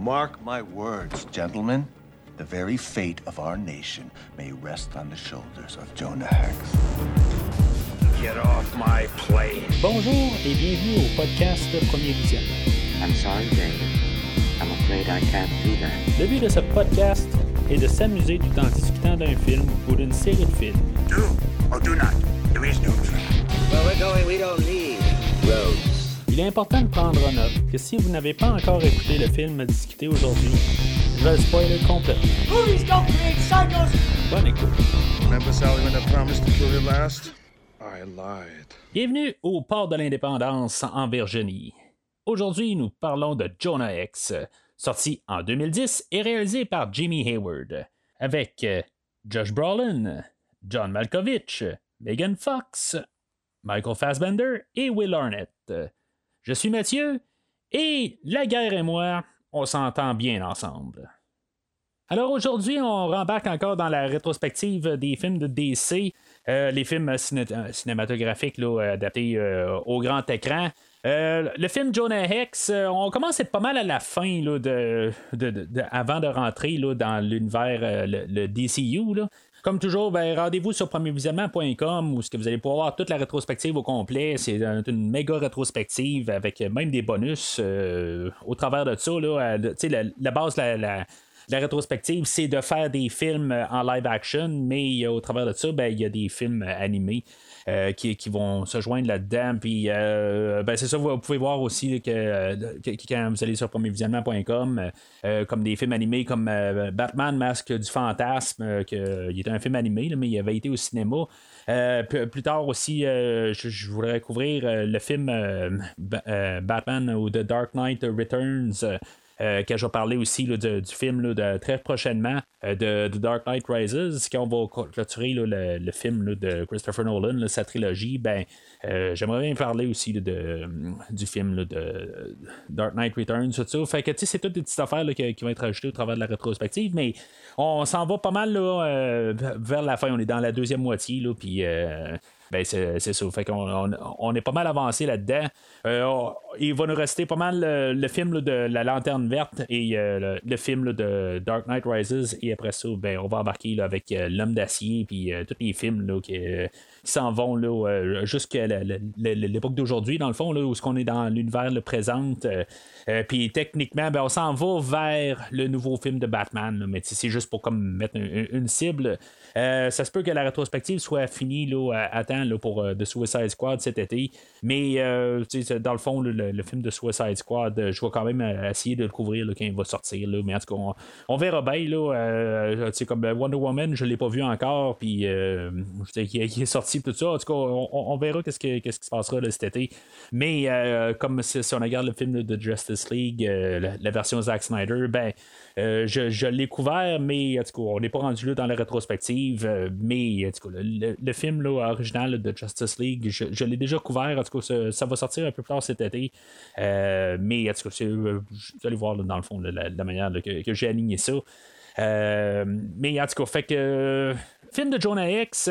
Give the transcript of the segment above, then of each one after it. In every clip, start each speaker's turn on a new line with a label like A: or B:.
A: Mark my words, gentlemen. The very fate of our nation may rest on the shoulders of Jonah Hex.
B: Get off my plane.
C: Bonjour et bienvenue au podcast Premier Vision.
D: I'm sorry, David. I'm afraid I can't do that.
C: Le but de ce podcast est de s'amuser tout en discutant d'un film ou d'une série de films.
B: Do or do not. There is no trap.
E: Where we're going, we don't need roads.
C: Il est important de prendre en note que si vous n'avez pas encore écouté le film à discuter aujourd'hui, je vais le spoiler complètement.
F: Movies don't create psychos.
C: Bonne écoute.
G: Remember, Sally, when I promised to kill you last? I lied.
C: Bienvenue au port de l'indépendance en Virginie. Aujourd'hui, nous parlons de Jonah X, sorti en 2010 et réalisé par Jimmy Hayward, avec euh, Josh Brolin, John Malkovich, Megan Fox, Michael Fassbender et Will Arnett. Je suis Mathieu et la guerre et moi, on s'entend bien ensemble. Alors aujourd'hui, on rembarque encore dans la rétrospective des films de DC, euh, les films euh, cinématographiques là, adaptés euh, au grand écran. Le film Jonah Hex, on commence à être pas mal à la fin là, de, de- de- avant de rentrer là, dans l'univers, le, le DCU. là. Comme toujours, ben, rendez-vous sur premiervisionnement.com où ce que vous allez pouvoir voir toute la rétrospective au complet. C'est un- une méga rétrospective avec même des bonus euh, au travers de ça. Là, Euh, la, la base, la, la- rétrospective, c'est de faire des films euh, en live action, mais au travers de ça, ben, il y a des films animés. Euh, qui, qui vont se joindre là-dedans. Puis, euh, ben, c'est ça, vous pouvez voir aussi euh, que- quand vous allez sur premiervisionnement.com, comme des films animés comme Batman, Masque du Fantasme, que, il était un film animé, mais il avait été au cinéma. Plus tard aussi, je, voudrais couvrir le film Ba- Batman ou The Dark Knight Returns. Euh, euh, je vais parler aussi de- du film là, très prochainement euh, de, de Dark Knight Rises, quand on va clôturer le, le film de Christopher Nolan, sa trilogie, ben euh, j'aimerais bien parler aussi de, du film de Dark Knight Returns, tout ça. Fait que c'est toutes des petites affaires qui, qui vont être ajoutées au travers de la rétrospective, mais on s'en va pas mal euh, vers la fin. On est dans la deuxième moitié, puis euh, ben c'est, c'est ça. Fait qu'on on, on est pas mal avancé là-dedans. Euh, il va nous rester pas mal le, le film de La Lanterne Verte et euh, le, le film de Dark Knight Rises. Et après ça, ben, on va embarquer avec euh, L'Homme d'Acier puis euh, tous les films là, qui, euh, s'en vont là, euh, jusqu'à l'époque d'aujourd'hui, dans le fond, là, où ce qu'on est dans l'univers le présent. euh, euh, puis techniquement, ben, on s'en va vers le nouveau film de Batman. mais c'est juste pour comme mettre un- un- une cible. Euh, ça se peut que la rétrospective soit finie là, à, temps là, pour euh, The Suicide Squad cet été. Mais euh, dans le fond, le, film de Suicide Squad, je vais quand même essayer de le couvrir quand il va sortir. Mais en tout cas, on, verra bien. Là, comme Wonder Woman, je ne l'ai pas vu encore. Puis qu'il est- sorti tout ça. En tout cas, on, verra qu'est-ce, que- qu'est-ce qui se passera cet été. Mais comme si, on regarde le film de Justice League, la, la version Zack Snyder, ben euh, je, je l'ai couvert, mais en tout cas, on n'est pas rendu là dans la rétrospective. euh, mais en tout cas, le, le- film là, original de Justice League, je, je l'ai déjà couvert. En tout cas, ça, va sortir un peu plus tard cet été. Euh, mais en tout cas, vous allez voir dans le fond la, manière que, que j'ai aligné ça. Mais en tout cas, fait que film de Jonah X.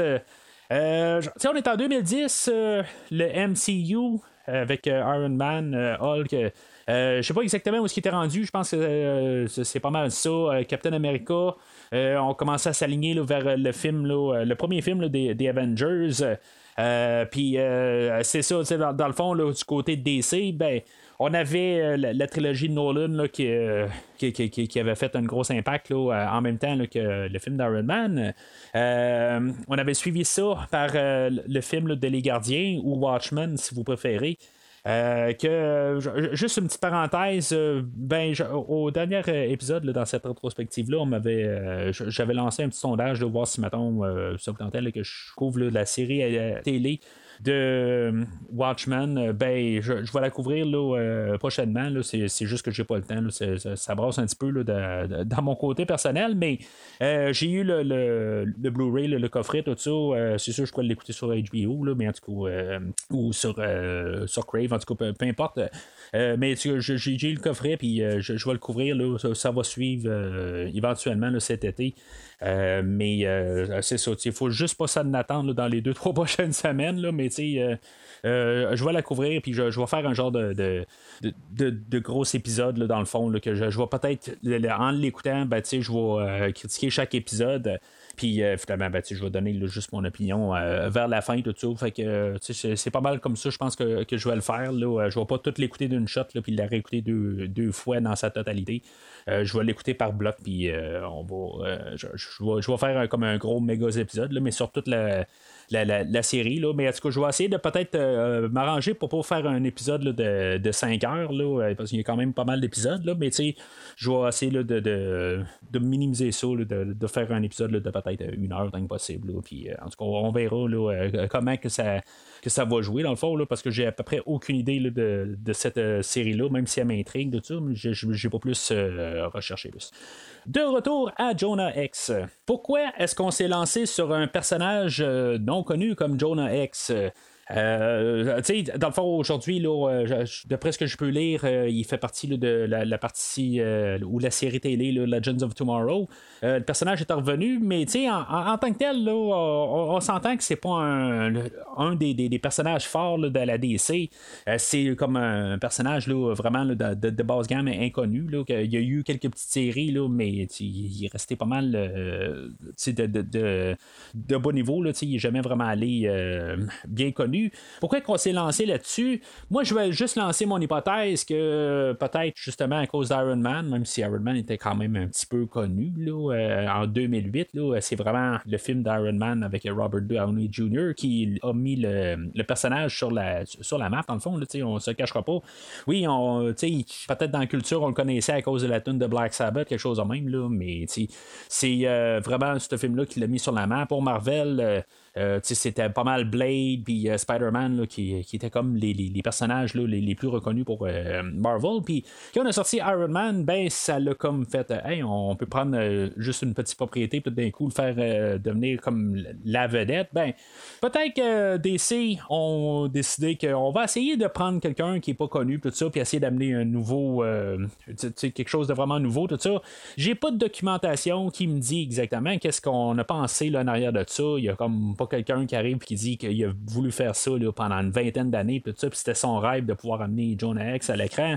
C: euh, euh, on est en 2010, euh, le MCU avec euh, Iron Man, euh, Hulk. euh, euh, je sais pas exactement où est-ce qu'il était rendu. Je pense que euh, c'est pas mal ça. Euh, Captain America. euh, on commençait à s'aligner vers le film, euh, le premier film des, Avengers. Euh, Puis euh, c'est ça, dans, dans le fond, du côté de DC, ben, on avait euh, la, la trilogie de Nolan là, qui, euh, qui, qui- avait fait un gros impact là, euh, en même temps que le film d'Iron Man. On avait suivi ça par le film de Les Gardiens ou Watchmen, si vous préférez. Que ju- juste une petite parenthèse, ben au dernier épisode dans cette rétrospective là, on m'avait j'avais lancé un petit sondage de voir si mettons euh, ça vous tentait que je couvre la série euh, télé de euh, Watchmen, euh, ben je, je vais la couvrir là, euh, prochainement. Là, c'est, c'est juste que j'ai pas le temps. là, ça, ça brasse un petit peu là, dans mon côté personnel, mais j'ai eu le, le, le Blu-ray, le, coffret, tout ça. c'est sûr, je pourrais l'écouter sur HBO, là, mais en tout cas, ou sur, sur Crave, en tout cas, peu, importe. Mais tu j'ai, j'ai le coffret, puis je, je vais le couvrir. Là, ça, va suivre éventuellement cet été. Euh, mais euh, c'est ça. Il faut juste pas ça d'attendre dans les deux, trois prochaines semaines. Là, mais tu sais. Euh, je vais la couvrir, puis je, vais faire un genre de, de, de, gros épisode, dans le fond, que je, je vais peut-être, en l'écoutant, ben, je vais critiquer chaque épisode. Puis euh, finalement, ben, je vais donner juste mon opinion euh, vers la fin, tout ça. Fait que c'est pas mal comme ça, je pense que, je vais le faire. Là. Je vais pas tout l'écouter d'une shot, là, puis la réécouter deux, deux fois dans sa totalité. Euh, je vais l'écouter par bloc, puis on va, je, vais, faire comme un gros méga épisode, mais sur toute la, la, série. Là. Mais en tout cas, je vais essayer de peut-être m'arranger pour pas faire un épisode de, de 5 heures, là, parce qu'il y a quand même pas mal d'épisodes. Mais je vais essayer de, de, minimiser ça, de, faire un épisode de peut-être une heure tant que possible. Puis, euh, en tout cas, on verra euh, comment que ça, que ça va jouer dans le fond, parce que j'ai à peu près aucune idée de, cette euh, série-là, même si elle m'intrigue de tout, j'ai pas plus recherché plus. De retour à Jonah X. Pourquoi est-ce qu'on s'est lancé sur un personnage non connu comme Jonah X? Euh, dans le fond, aujourd'hui, euh, d'après ce que je peux lire, euh, il fait partie de la, partie ou la série télé Legends of Tomorrow. le personnage est revenu, mais en, tant que tel, on, s'entend que c'est pas un, des, personnages forts de la DC. c'est comme un personnage vraiment de, base gamme inconnu. il y a eu quelques petites séries, mais il est resté pas mal de, de, de, niveau. il n'est jamais vraiment allé bien connu. Pourquoi qu'on s'est lancé là-dessus? Moi, je vais juste lancer mon hypothèse que peut-être justement à cause d'Iron Man, même si Iron Man était quand même un petit peu connu euh, en 2008, c'est vraiment le film d'Iron Man avec Robert Downey Jr. qui a mis le, personnage sur la, sur la map, en le fond, là, on se cachera pas. Oui, peut-être dans la culture, on le connaissait à cause de la tune de Black Sabbath, quelque chose de même, là, mais c'est euh, vraiment ce film-là qui l'a mis sur la map. Pour Marvel, euh, euh, c'était pas mal Blade puis euh, Spider-Man qui, qui étaient comme les, personnages les, plus reconnus pour euh, Marvel. Puis quand on a sorti Iron Man, ben ça l'a comme fait hey, on peut prendre juste une petite propriété, puis d'un coup le faire devenir comme la vedette. Ben peut-être que DC ont décidé qu'on va essayer de prendre quelqu'un qui est pas connu, tout ça, puis essayer d'amener un nouveau quelque chose de vraiment nouveau, tout ça. J'ai pas de documentation qui me dit exactement qu'est-ce qu'on a pensé là, en arrière de ça. Il y a comme pas quelqu'un qui arrive et qui dit qu'il a voulu faire ça pendant une vingtaine d'années, puis c'était son rêve de pouvoir amener Jonah X à l'écran.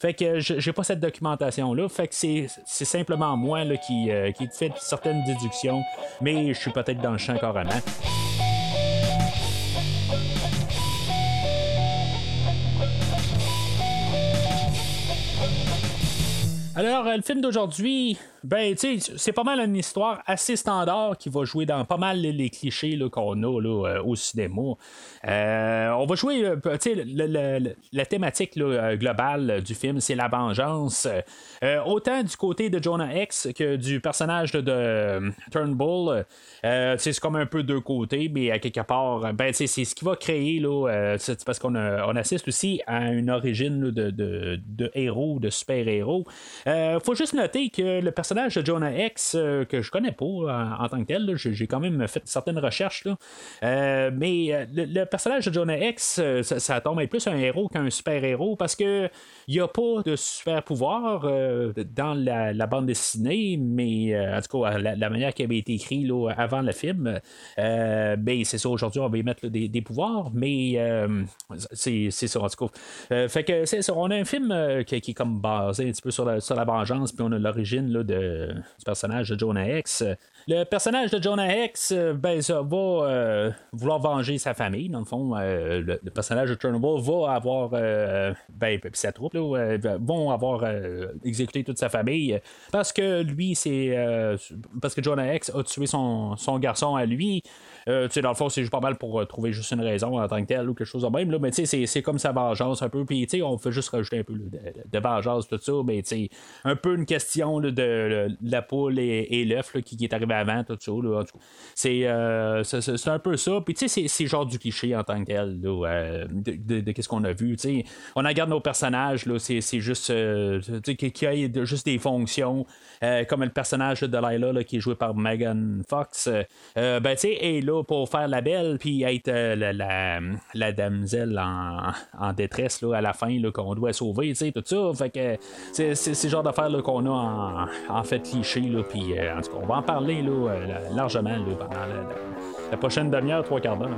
C: Fait que j'ai pas cette documentation-là. Fait que c'est simplement moi là, qui, euh, qui fait certaines déductions, mais je suis peut-être dans le champ carrément. Alors, euh, le film d'aujourd'hui, ben, c'est pas mal une histoire assez standard qui va jouer dans pas mal les, clichés qu'on a là, euh, au cinéma. Euh, on va jouer, la thématique globale du film, c'est la vengeance. autant du côté de Jonah X que du personnage de, Turnbull, c'est comme un peu deux côtés, mais à quelque part, ben, c'est ce qui va créer, là, parce qu'on on assiste aussi à une origine de, de, héros, de super-héros. Faut juste noter que le personnage de Jonah X euh, que je connais pas en, tant que tel. J'ai quand même fait certaines recherches. Là. Euh, mais euh, le, personnage de Jonah X, ça, tombe être plus un héros qu'un super-héros parce que il n'y a pas de super-pouvoir dans la, bande dessinée, mais en tout cas, la, manière qui avait été écrit là, avant le film, ben, c'est ça, aujourd'hui, on va y mettre des, pouvoirs, mais c'est ça, en tout cas. fait que c'est ça, on a un film qui, est comme basé un petit peu sur la, sur la vengeance, puis on a l'origine du personnage de Jonah X. Le personnage de Jonah X euh, ben, ça, va euh, vouloir venger sa famille. Dans le fond, euh, le, personnage de Chernobyl va avoir, ben, sa troupe vont avoir exécuté toute sa famille parce que lui, c'est parce que Jonah X a tué son, son garçon à lui. Euh, dans le fond, c'est juste pas mal pour trouver juste une raison en tant que telle ou quelque chose de même. Là, mais tu sais, c'est comme sa vengeance un peu. Puis on fait juste rajouter un peu de, vengeance, tout ça. Mais un peu une question de, la poule et, l'œuf qui, est arrivé avant, tout ça. Euh, c'est un peu ça. Puis tu sais, c'est genre du cliché en tant que tel de, qu'est-ce qu'on a vu. sais On regarde nos personnages, c'est juste qu'il y a juste des fonctions. comme le personnage de Delilah qui est joué par Megan Fox. ben tu sais, et là pour faire la belle, puis être euh, la, la, la, damsel en, en, détresse là, à la fin qu'on doit sauver, tu sais, tout ça. Fait que c'est, c'est, genre d'affaires qu'on a en, fait cliché, puis euh, en tout cas, on va en parler euh, largement là, pendant la, la prochaine demi-heure, trois quarts d'heure.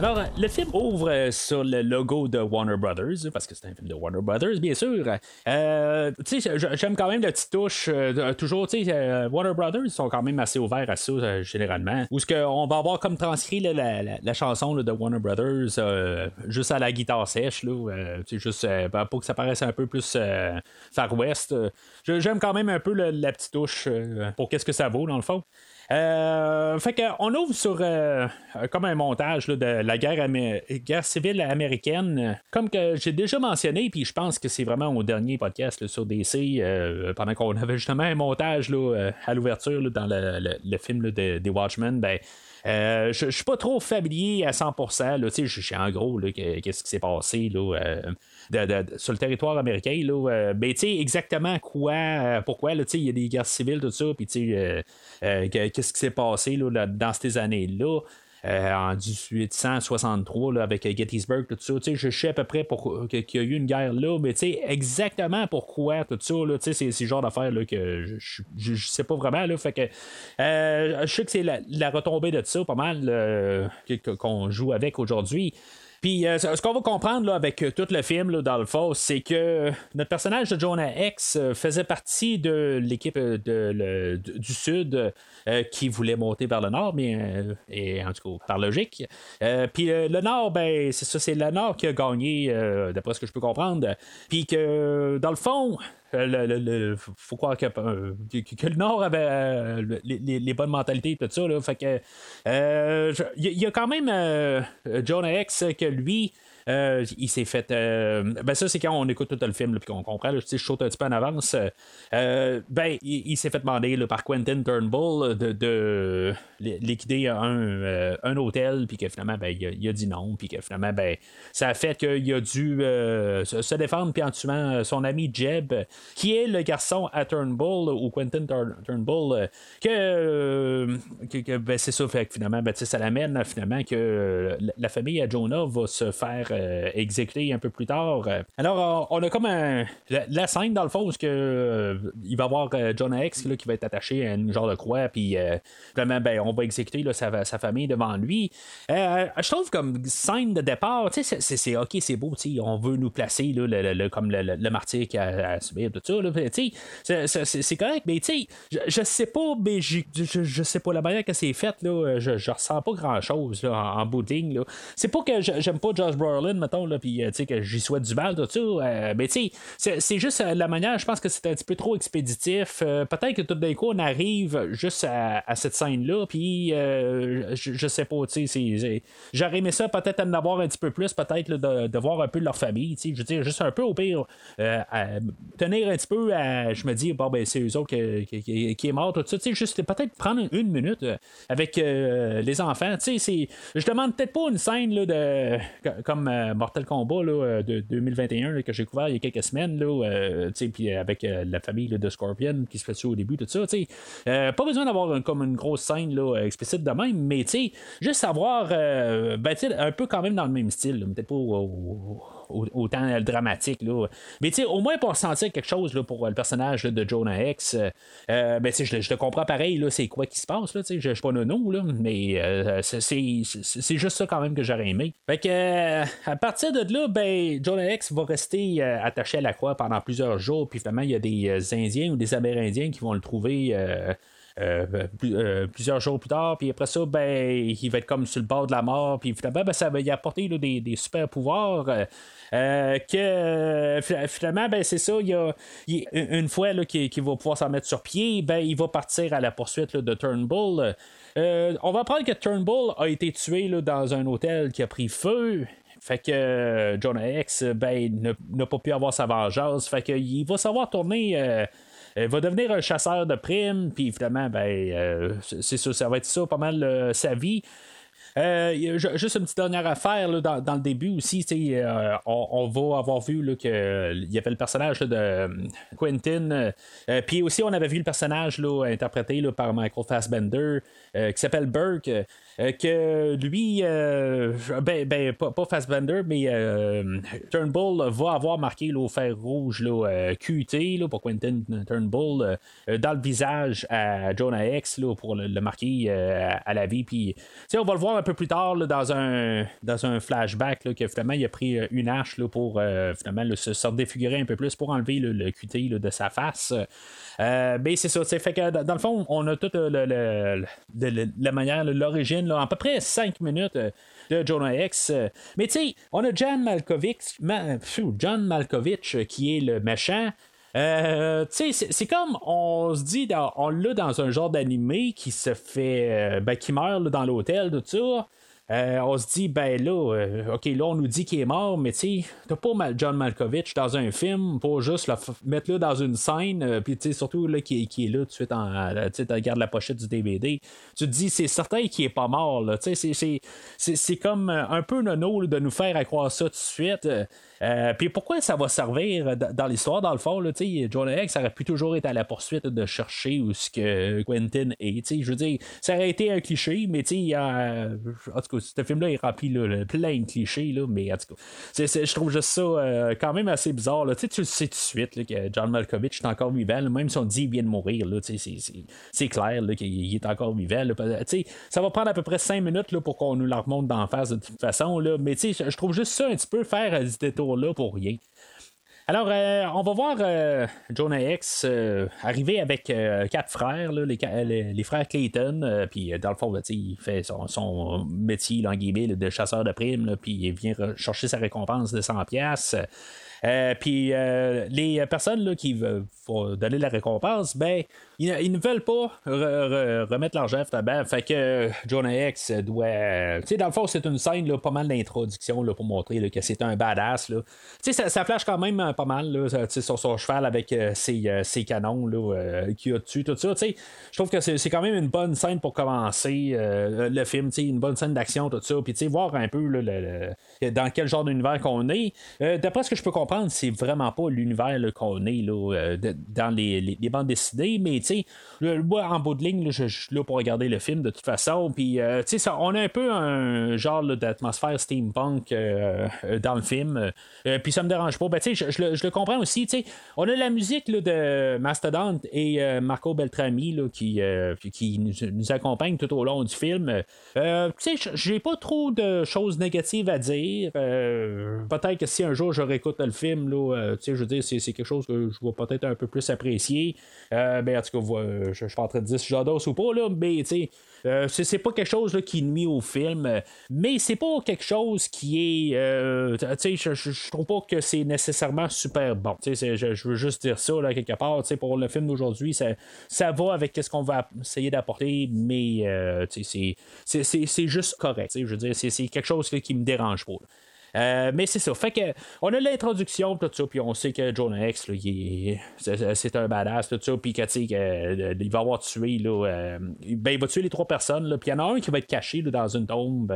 C: Alors, le film ouvre euh, sur le logo de Warner Brothers, parce que c'est un film de Warner Brothers, bien sûr. Euh, tu sais, j'aime quand même la petite touche. euh, toujours, tu sais, euh, Warner Brothers sont quand même assez ouverts à ça, euh, généralement. Où ce qu'on va avoir comme transcrit la, la- la chanson de Warner Brothers, euh, juste à la guitare sèche, là, euh, juste euh, pour que ça paraisse un peu plus euh, Far West. euh, j'aime quand même un peu la petite touche euh, pour qu'est-ce que ça vaut, dans le fond. Euh, fait qu'on ouvre sur euh, euh, comme un montage de la guerre, guerre civile américaine. Comme que j'ai déjà mentionné, puis je pense que c'est vraiment au dernier podcast sur DC, euh, pendant qu'on avait justement un montage là, à l'ouverture dans le, le- film des Watchmen, ben. je je suis pas trop familier à 100%. Là, je sais en gros qu'est-ce qui s'est passé là, sur le territoire américain. Là, euh, ben, tu sais, exactement quoi, euh, pourquoi, il y a des guerres civiles, tout ça, puis euh, que- qu'est-ce qui s'est passé là, dans ces années-là. en 1863 là, avec Gettysburg, tout ça. Je sais à peu près qu'il y a eu une guerre là, mais exactement pourquoi tout ça, c'est c'est genre d'affaires que je, je sais pas vraiment. Là, je sais que c'est la, retombée de ça, pas mal, qu'on joue avec aujourd'hui. Puis euh, ce qu'on va comprendre là, avec euh, tout le film là, dans le fond, c'est que notre personnage de Jonah X euh, faisait partie de l'équipe euh, de, du Sud euh, qui voulait monter vers le Nord, mais euh, et en tout cas par logique. Euh, Puis euh, le Nord, ben c'est ça, c'est le Nord qui a gagné, euh, d'après ce que je peux comprendre. Puis que dans le fond, euh, le, faut croire que, euh, que- le Nord avait euh, le- les, bonnes mentalités et tout ça. Là, fait que euh, il y, y a quand même Jonah X que lui. Euh, il s'est fait. euh, ben, ça, c'est quand on écoute tout le film, puis qu'on comprend. Là, je saute un petit peu en avance. euh, ben, il, s'est fait demander par Quentin Turnbull de, de li- liquider un, un hôtel, puis que finalement, ben, il, a, dit non, puis que finalement, ben, ça a fait qu'il a dû se, défendre, puis en tuant son ami Jeb, qui est le garçon à Turnbull, ou Quentin Tur- Turnbull, que, que- ben, c'est ça, fait que finalement, ben, ça l'amène finalement que la famille à Jonah va se faire euh, exécuter un peu plus tard. Euh, Alors, on a comme un, la, scène, dans le fond, où que, euh, il va y avoir Jonah X qui va être attaché à une genre de croix, puis finalement, ben, on va exécuter sa, famille devant lui. Je trouve comme scène de départ, c'est- ok, c'est beau, on veut nous placer comme le, martyr qui a à subir, tout ça, c'est- correct, mais je, je sais pas, mais pas la manière que c'est fait, je, je ressens pas grand chose en, en bout. C'est pas que j'aime pas Josh Brolin, mettons, là, puis euh, que j'y souhaite du mal, tout ça, euh, mais tu sais, c'est- juste euh, la manière, je pense que c'est un petit peu trop expéditif. Peut-être que tout d'un coup, on arrive juste à, cette scène-là, puis je, sais pas, tu sais, j'aurais aimé ça peut-être en avoir un petit peu plus, peut-être de, voir un peu leur famille, tu sais, je veux dire, juste un peu au pire, tenir un petit peu à, je me dis, bon, ben, c'est eux autres qui, est mort, tout ça, tu sais, juste peut-être prendre une minute avec les enfants, tu sais, je demande peut-être pas une scène là, de, co- comme euh, Mortal Kombat là, euh, de 2021 là, que j'ai couvert il y a quelques semaines, là, euh, avec la famille de Scorpion qui se fait ça au début, tout ça, pas besoin d'avoir comme une grosse scène explicite de même, mais juste savoir, ben, un peu quand même dans le même style, peut-être pas au- autant dramatique. Là. Mais tu sais, au moins pour ressentir quelque chose là, pour le personnage de Jonah X, euh, euh, ben, je, je le comprends pareil, c'est quoi qui se passe. Là, je je suis pas nono, là, mais euh, c'est, juste ça quand même que j'aurais aimé. Fait que, euh, à partir de là, ben, Jonah X va rester attaché à la croix pendant plusieurs jours, puis finalement, il y a des Indiens ou des Amérindiens qui vont le trouver. Euh, euh, euh, plusieurs jours plus tard, puis après ça, ben, il va être comme sur le bord de la mort, puis finalement, ben, ça va y apporter des, super pouvoirs. que fi- finalement, ben, c'est ça, une fois qu'il, va pouvoir s'en mettre sur pied, ben, il va partir à la poursuite de Turnbull. On va apprendre que Turnbull a été tué dans un hôtel qui a pris feu. Fait que Jonah X ben, n'a pas pu avoir sa vengeance. Fait qu'il va savoir tourner. Il va devenir un chasseur de primes, puis finalement, ben, euh, c'est ça, ça va être ça pas mal euh, sa vie. Euh, juste une petite dernière affaire là, dans, le début aussi. euh, on, va avoir vu là, que il y avait le personnage de euh, Quentin. Puis aussi, on avait vu le personnage là, interprété par Michael Fassbender qui s'appelle Burke. que lui, ben, ben, pas, pas Fassbender, mais Turnbull va avoir marqué au fer rouge QT pour Quentin Turnbull dans le visage à Jonah X pour le, marquer à, la vie. Puis, on va le voir peu plus tard, dans, un, dans un flashback, que finalement, il a pris une hache là, pour finalement se, défigurer un peu plus pour enlever le QT de sa face. mais ben, c'est ça, fait que dans le fond, on a toute la manière, l'origine, à peu près 5 minutes de Jonah X. Mais tu sais, on a John Malkovich, John Malkovich qui est le méchant. Euh, c'est comme on se dit, on l'a dans un genre d'animé qui se fait, euh, ben, qui meurt dans l'hôtel, tout ça. Euh, on se dit, ben là, euh, ok, là, on nous dit qu'il est mort, mais tu sais, t'as pas John Malkovich dans un film pour juste le mettre là dans une scène, euh, puis tu sais, surtout là, qui, est là tout de suite, tu regardes la pochette du DVD, tu te dis, c'est certain qu'il est pas mort, là, tu sais, c'est comme un peu nono de nous faire croire ça tout de suite. Euh, puis pourquoi ça va servir dans l'histoire, dans le fond, là, Jonah X aurait pu toujours être à la poursuite de chercher où ce que Quentin est. Je veux dire, ça aurait été un cliché, mais a, en tout cas, ce film-là est rempli là, plein de clichés, là, mais en tout cas, je trouve juste ça euh, quand même assez bizarre. Là. Tu le sais tout de suite que John Malkovich est encore vivant, même si on dit qu'il vient de mourir, c'est clair qu'il est encore vivant. ça va prendre à peu près 5 minutes là, pour qu'on nous la remonte d'en face de toute façon, là, mais je trouve juste ça un petit peu faire du détour follow for yek Alors, euh, on va voir euh, Jonah X euh, arriver avec quatre frères, les, frères Clayton. puis, dans le fond, il fait son, métier là, de chasseur de primes, puis il vient chercher sa récompense de 100$. Euh, puis les personnes qui veulent donner la récompense, ben, ils, ne veulent pas remettre l'argent. Fait que Jonah X doit. Tu sais, dans le fond, c'est une scène pas mal d'introduction pour montrer que c'est un badass. Tu sais, ça, ça, flash quand même pas mal là, sur son cheval avec euh, ses, canons là, qu'il a dessus, tout ça. Je trouve que c'est, quand même une bonne scène pour commencer le film, une bonne scène d'action, tout ça. Puis voir un peu dans quel genre d'univers qu'on est. D'après ce que je peux comprendre, c'est vraiment pas l'univers qu'on est là, euh, dans les, bandes dessinées, mais moi en bout de ligne, je, suis là pour regarder le film de toute façon, puis euh, sais, on a un peu un genre d'atmosphère steampunk euh, dans le film, puis ça me dérange pas. Ben, tu sais, je, le comprends aussi, tu sais, on a la musique de Mastodon et Marco Beltrami qui, qui nous, accompagne tout au long du film. sais, j'ai pas trop de choses négatives à dire. Peut-être que si un jour je réécoute le film, là, euh, je veux dire, c'est, quelque chose que je vais peut-être un peu plus apprécier. Euh, ben, en tout cas, je, je suis pas en train de dire si j'adore ou pas, là, mais. Euh, c'est, pas quelque chose là, qui nuit au film, mais c'est pas quelque chose qui est. Euh, tu sais, je, trouve pas que c'est nécessairement super bon. Tu sais, je, veux juste dire ça là, quelque part. Tu sais, pour le film d'aujourd'hui, ça, ça va avec ce qu'on va essayer d'apporter, mais tu sais, c'est, juste correct. Je veux dire, c'est, quelque chose qui me dérange pas. Euh, mais c'est ça. Fait que on a l'introduction, tout ça, puis on sait que Jonah X, c'est un badass, tout ça, puis que euh, il va avoir tué, là, euh, ben, il va tuer les trois personnes, puis il y en a un qui va être caché dans une tombe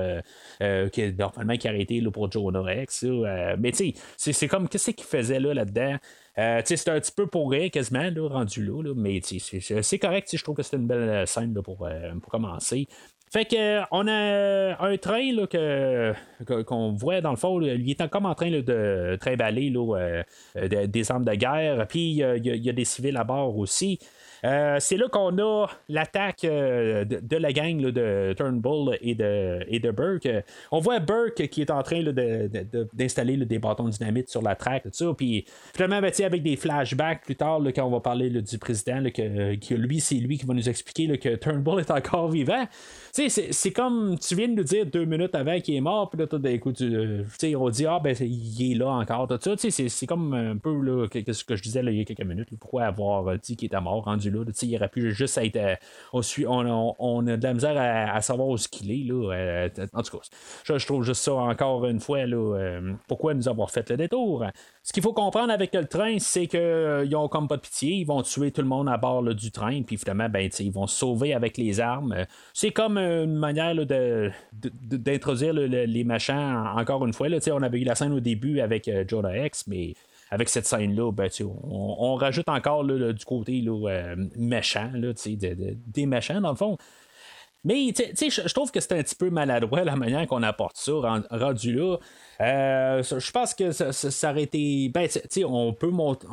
C: qui est normalement qui a arrêté pour Jonah X. mais tu sais, c'est comme qu'est-ce qu'il faisait là là-dedans? C'est un petit peu pourri quasiment là, rendu là, mais c'est correct. Je trouve que c'est une belle scène là, pour, pour commencer. Fait que on a un train là, que, qu'on voit dans le fond, il est comme en train de trimballer euh, des armes de guerre, puis il y, a des civils à bord aussi. Euh, c'est là qu'on a l'attaque euh, de, la gang de Turnbull et de, et de Burke. On voit Burke qui est en train d'installer des bâtons dynamite sur la traque, tout ça. Puis finalement, ben, avec des flashbacks plus tard, quand on va parler du président, que, lui, c'est lui qui va nous expliquer que Turnbull est encore vivant. C'est comme tu viens de nous dire deux minutes avant qu'il est mort, puis là, tout d'un coup, on dit Ah, ben, il est là encore, tout ça. C'est comme un peu ce que je disais il y a quelques minutes. pourquoi avoir dit qu'il était mort rendu là. il aurait pu juste être. Euh, on, on, a de la misère à, savoir où ce qu'il est. Là, euh, en tout cas, je, trouve juste ça encore une fois. Là, euh, pourquoi nous avoir fait le détour? Ce qu'il faut comprendre avec le train, c'est qu'ils ont comme pas de pitié. Ils vont tuer tout le monde à bord du train. Puis finalement, ben, ils vont sauver avec les armes. C'est comme une manière d'introduire les machins encore une fois. Là, on avait eu la scène au début avec Jonah X, mais avec cette scène-là, ben, on, rajoute encore du côté euh, méchant, des méchants, dans le fond. Mais je trouve que c'est un petit peu maladroit la manière qu'on apporte ça, rendu là. Euh, je pense que ça, aurait été. Ben, on peut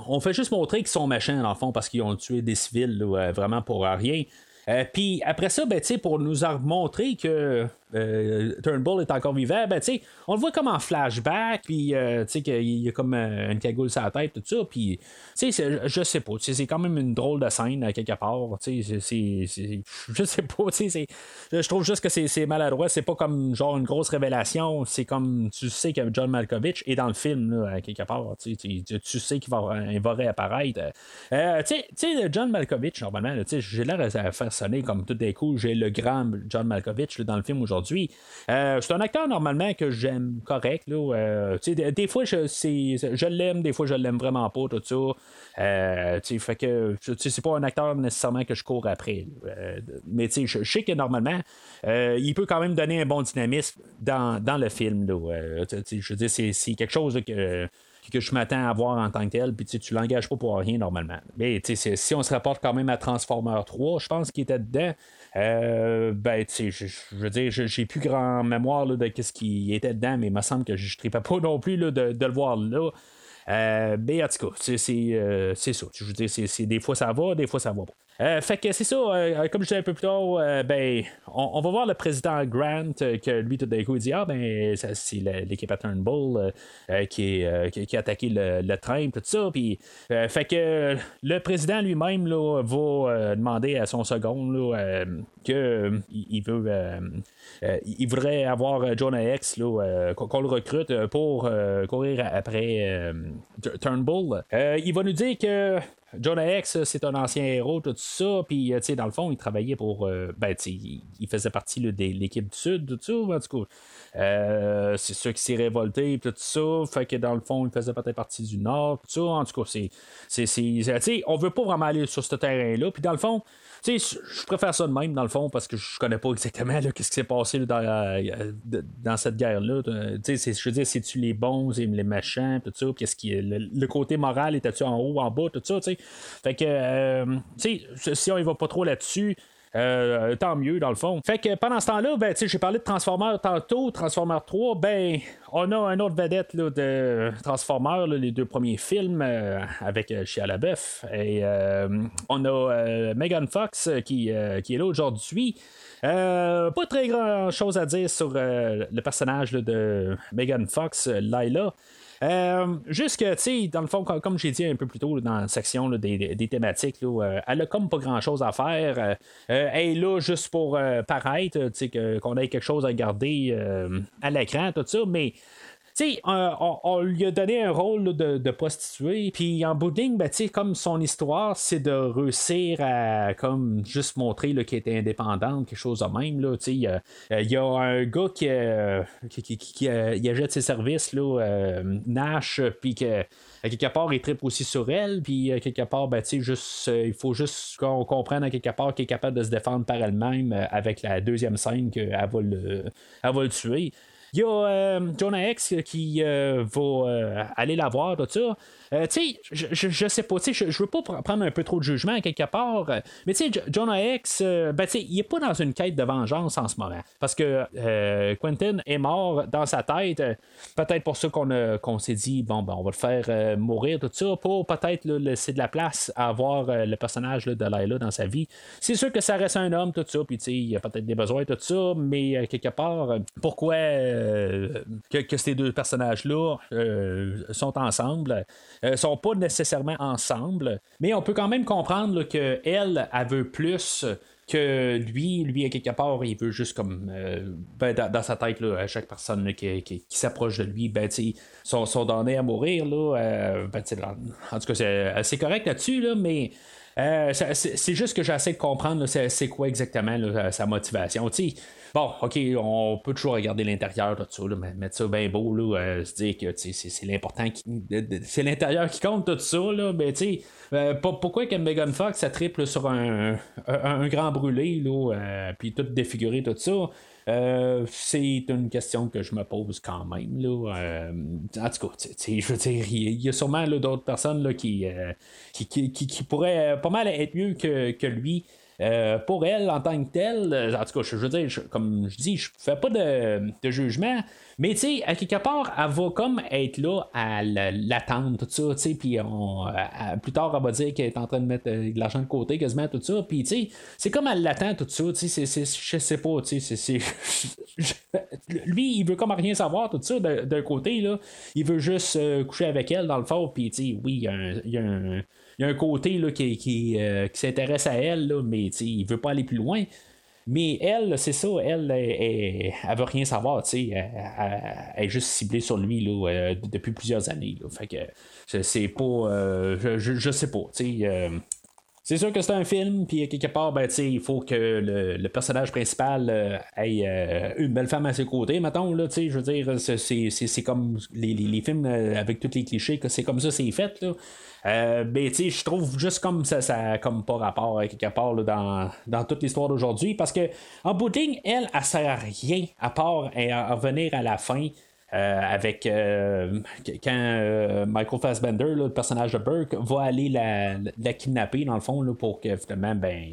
C: on fait juste montrer qu'ils sont méchants, dans le fond, parce qu'ils ont tué des civils, vraiment pour rien. Euh, puis après ça, ben, pour nous montrer que Turnbull est encore vivant, ben, on le voit comme en flashback, puis, sais, qu'il y a comme une cagoule sur la tête, tout ça, puis, je sais pas, c'est quand même une drôle de scène, quelque part, tu sais, je sais pas, je trouve juste que c'est maladroit, c'est pas comme genre une grosse révélation, c'est comme, tu sais que John Malkovich est dans le film, là, quelque part, tu, sais qu'il va, réapparaître. tu sais, John Malkovich, normalement, j'ai l'air à faire sonner comme tout des coups, j'ai le grand John Malkovich dans le film aujourd'hui. Euh, c'est un acteur normalement que j'aime correct. Euh, des, fois, je, je l'aime, des fois, je l'aime vraiment pas, tout ça. Euh, c'est pas un acteur nécessairement que je cours après. mais je, sais que normalement, il peut quand même donner un bon dynamisme dans, le film. Je veux dire, c'est quelque chose que que je m'attends à voir en tant que tel, puis tu l'engages pas pour rien normalement. Mais si on se rapporte quand même à Transformer 3, je pense qu'il était dedans. Euh, ben, tu sais, je veux dire, j'ai plus grand mémoire de ce qui était dedans, mais il me semble que je ne pas non plus de, le voir là. Euh, mais en tout cas, c'est euh, ça. Je veux dire, des fois ça va, des fois ça va pas. Euh, fait que c'est ça, euh, comme je disais un peu plus tôt, euh, ben, on, va voir le président Grant que lui tout d'un coup il dit Ah ben c'est l'équipe à Turnbull qui, qui, a attaqué le, train, tout ça. Puis fait que le président lui-même va demander à son second là, que il veut il voudrait avoir Jonah X qu'on le recrute pour courir après Turnbull. il va nous dire que Jonah X, c'est un ancien héros, tout ça. Puis, euh, tu sais, dans le fond, il travaillait pour. Euh, ben, tu il faisait partie de l'équipe du Sud, tout ça. En tout cas, euh, c'est sûr qui s'est révolté, tout ça. Fait que dans le fond, il faisait peut-être partie du Nord, tout ça. En tout cas, c'est. c'est, c'est on veut pas vraiment aller sur ce terrain-là. Puis, dans le fond, je préfère ça de même, dans le fond, parce que je connais pas exactement ce qui s'est passé dans, euh, dans, cette guerre-là. Je veux dire, c'est-tu les bons les méchants, tout ça, puis le, côté moral était-tu en haut, en bas, tout ça, tu sais. Fait que, euh, tu sais, si on y va pas trop là-dessus, euh, tant mieux, dans le fond. Fait que pendant ce temps-là, ben, j'ai parlé de Transformers tantôt, Transformers 3, ben, on a un autre vedette là, de Transformers, les deux premiers films euh, avec euh, Shia LaBeouf. Et on a Megan Fox qui, qui est là aujourd'hui. pas très grand chose à dire sur le personnage de Megan Fox, Lila. Euh, juste que, tu sais, dans le fond, comme, j'ai dit un peu plus tôt dans la section des, thématiques, euh, elle a comme pas grand chose à faire. Euh, elle est là juste pour paraître, tu sais, qu'on ait quelque chose à garder à l'écran, tout ça, mais sais, on, lui a donné un rôle de, prostituée, puis en bout de ben, comme son histoire, c'est de réussir à comme juste montrer qu'elle était indépendante, quelque chose de même. Là, il y, a, un gars qui, qui, qui, il achète ses services, là, euh, Nash, puis que quelque part, il tripe aussi sur elle, puis quelque part, ben, juste, il faut juste qu'on comprenne à quelque part qu'elle est capable de se défendre par elle-même avec la deuxième scène qu'elle va va le tuer. Il y a euh, Jonah X qui euh, va euh, aller la voir, tout ça. Euh, tu sais, je, sais pas, tu sais, je, veux pas prendre un peu trop de jugement quelque part, mais tu sais, Jonah X, ben, tu sais, il est pas dans une quête de vengeance en ce moment. Parce que Quentin est mort dans sa tête. peut-être pour ça qu'on s'est dit, bon, ben, on va le faire mourir, tout ça, pour peut-être laisser de la place à avoir le personnage de Layla dans sa vie. C'est sûr que ça reste un homme, tout ça, puis tu sais, il a peut-être des besoins, tout ça, mais quelque part, pourquoi que, que, ces deux personnages-là sont ensemble? euh, sont pas nécessairement ensemble, mais on peut quand même comprendre que elle, veut plus que lui, lui, à quelque part, il veut juste comme euh, ben, dans, sa tête, à chaque personne qui, s'approche de lui, ben, sont, donnés à mourir. Euh, ben, en tout cas, c'est correct là-dessus, là, mais euh, c'est juste que j'essaie de comprendre c'est quoi exactement sa motivation. Bon, OK, on peut toujours regarder l'intérieur de ça, mais mettre ça bien beau, là, euh, se dire que c'est l'important, c'est l'intérieur qui compte tout ça, là, mais tu sais, euh, pourquoi que Megan Fox, ça triple sur un, grand brûlé, euh, puis tout défiguré, tout ça? c'est une question que je me pose quand même. Là. en tout cas, je veux dire, il y a sûrement d'autres personnes qui, pourraient pas mal être mieux que lui Euh, pour elle, en tant que telle, euh, en tout cas, je, veux dire, comme je dis, je fais pas de, jugement, mais tu sais, à quelque part, elle va comme être là à l'attendre, tout ça, tu sais, puis plus tard, elle va dire qu'elle est en train de mettre euh, de l'argent de côté, quasiment tout ça, puis tu sais, c'est comme elle l'attend, tout ça, tu sais, je sais pas, tu sais, lui, il veut comme rien savoir, tout ça, d'un côté, là, il veut juste coucher avec elle, dans le fond, puis tu sais, oui, il y a un côté là, qui, euh, qui, s'intéresse à elle, mais il veut pas aller plus loin. Mais elle, c'est ça, elle, elle, elle, veut rien savoir, elle, est juste ciblée sur lui euh, depuis plusieurs années. Fait c'est pas. Euh, je, je, sais pas, c'est sûr que c'est un film, puis quelque part, ben, il faut que le, personnage principal ait une belle femme à ses côtés, mettons, là, je veux dire, c'est, comme les, films avec tous les clichés, c'est comme ça c'est fait. Euh, ben, je trouve juste comme ça, comme pas rapport à quelque part dans, dans toute l'histoire d'aujourd'hui. Parce que en bout elle, elle sert à rien à part à, revenir à la fin. Euh, avec euh, quand Michael Fassbender, le personnage de Burke, va aller la, la, kidnapper dans le fond là, pour que finalement ben,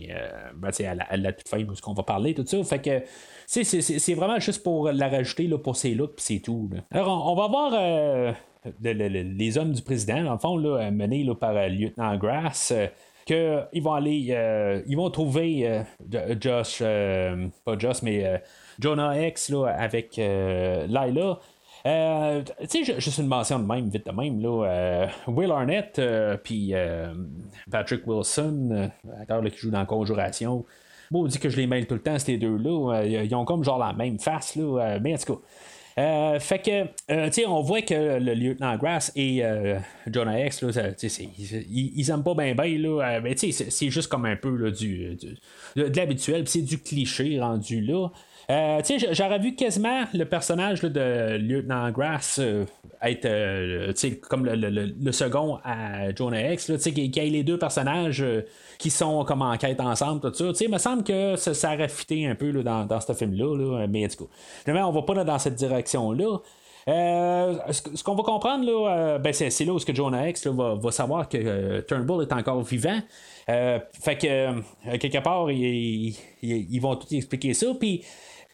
C: ben à, la, toute fin de ce qu'on va parler, tout ça. Fait que c'est vraiment juste pour la rajouter là, pour ses looks, c'est tout. Alors on, va voir les hommes du président, dans le fond, là, menés là, par le euh, lieutenant Grass. Euh, qu'ils vont aller, euh, ils vont trouver Josh, pas Josh, mais Jonah X là, avec Lila. tu sais, juste une mention de même, vite de même, là, Will Arnett, puis Patrick Wilson, l'acteur qui joue dans Conjuration. Bon, on dit que je les mêle tout le temps, ces deux-là. ils ont comme genre la même face, là, mais en tout cas. Euh, fait que, euh, tu sais, on voit que le lieutenant Grass et euh, Jonah X, là, ils, ils, aiment pas bien bien, là, mais tu sais, c'est juste comme un peu là, du, de l'habituel, c'est du cliché rendu là. Euh, j'aurais vu quasiment le personnage de Lieutenant Grass euh, être euh, comme le, second à Jonah X, qu'il y ait les deux personnages qui sont comme en quête ensemble, tout ça. Il me semble que ça, ça aurait un peu dans, dans ce film-là, mais du coup, on va pas dans cette direction-là. ce, qu'on va comprendre, là, ben c'est, là où que Jonah X va, savoir que Turnbull est encore vivant. fait que, quelque part, ils, ils vont tout expliquer ça. Puis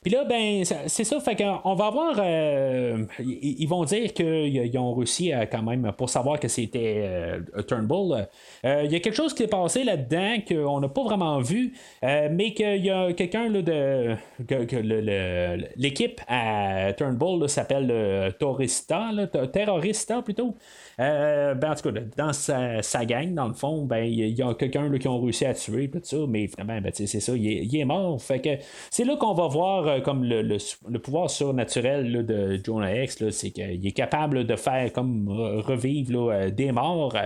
C: puis là, ben, c'est ça. Fait qu'on va avoir. Euh, ils vont dire qu'ils ont réussi à, quand même pour savoir que c'était euh, Turnbull. Euh, il y a quelque chose qui est passé là-dedans qu'on n'a pas vraiment vu, mais qu'il y a quelqu'un de. que, l'équipe à Turnbull s'appelle Torista, Terrorista plutôt. ben, en tout cas, dans sa, gang, dans le fond, ben, il y a quelqu'un qui ont réussi à tuer, tout ça, mais finalement, ben, c'est ça, il est, mort. Fait que c'est là qu'on va voir euh, comme le, pouvoir surnaturel de Jonah X, c'est qu'il est capable de faire comme revivre euh, des morts.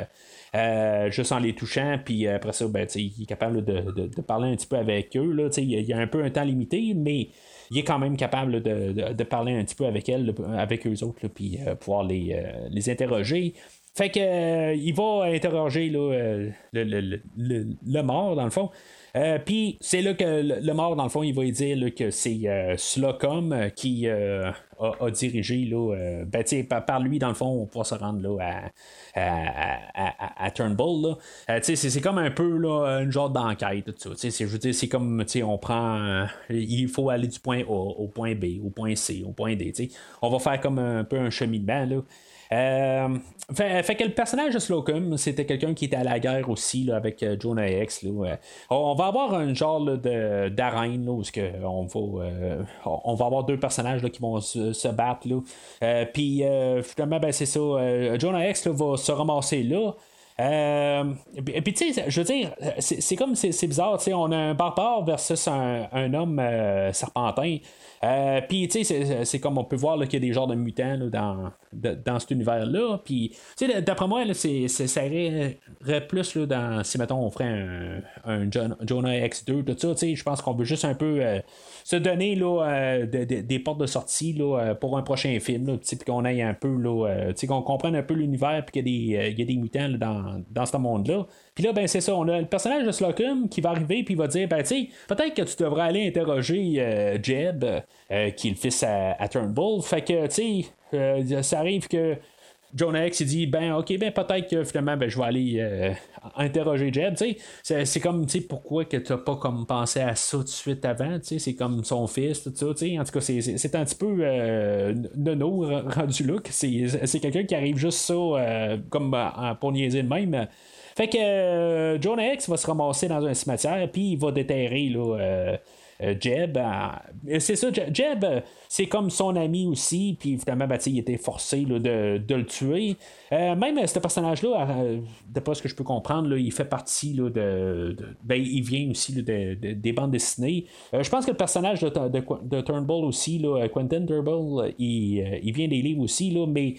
C: Euh, juste en les touchant, puis après ça, ben, il est capable de, parler un petit peu avec eux. Là, il y a un peu un temps limité, mais il est quand même capable de, parler un petit peu avec elles, avec eux autres, puis pouvoir les, les interroger. Fait que il va interroger le, le, mort, dans le fond. Euh, puis c'est là que le, mort, dans le fond, il va dire que c'est euh, Slocum euh, qui a, dirigé, là, ben, par, lui, dans le fond, on pourra se rendre là, à, Turnbull. c'est comme un peu là, une genre d'enquête. Je veux dire, c'est comme on prend. il faut aller du point A au point B, au point C, au point D. On va faire comme un peu un cheminement. Là. Euh, fait, que le personnage de Slocum, c'était quelqu'un qui était à la guerre aussi là, avec euh, Jonah X. Là, on va avoir un genre d'arène où on, va, euh, on va avoir deux personnages là, qui vont se, battre. Puis finalement, ben, c'est ça. Jonah X va se ramasser là. Et puis, tu sais, je veux dire, c'est, comme, c'est, bizarre, tu sais, on a un barbare versus un, un homme serpentin. Euh, puis, tu sais, c'est comme on peut voir qu'il y a des genres de mutants dans, dans cet univers-là. Puis, tu sais, d'après moi, là, ça irait plus là, dans. Si, mettons, on ferait un, Jonah X2, tout ça, tu sais, je pense qu'on veut juste un peu euh, se donner là, euh, des portes de sortie là, pour un prochain film, qu'on aille un peu, sais, qu'on comprenne un peu l'univers, puis qu'il y, a des mutants dans, dans ce monde-là. Puis là, ben, c'est ça, on a le personnage de Slocum qui va arriver, puis va dire, ben, tu peut-être que tu devrais aller interroger Jeb. Euh, qui est le fils à, Turnbull. Fait que, tu sais, euh, ça arrive que Jonah X il dit ben ok ben peut-être que finalement ben, je vais aller euh, interroger Jeb c'est, c'est comme tu sais pourquoi que t'as pas comme pensé à ça tout de suite avant c'est comme son fils tout ça en tout cas c'est, un petit peu euh, nono rendu là c'est, quelqu'un qui arrive juste ça euh, comme pour niaiser de même. Fait que Jonah X va se ramasser dans un cimetière puis il va déterrer là Jeb c'est ça Jeb c'est comme son ami aussi, puis évidemment, ben, il était forcé de, de, le tuer. Euh, même ce personnage-là, euh, d'après ce que je peux comprendre, là, il fait partie là, de, Ben, il vient aussi des bandes dessinées. Euh, je pense que le personnage de, de, Turnbull aussi, là, Quentin Turnbull, il, vient des livres aussi, là, mais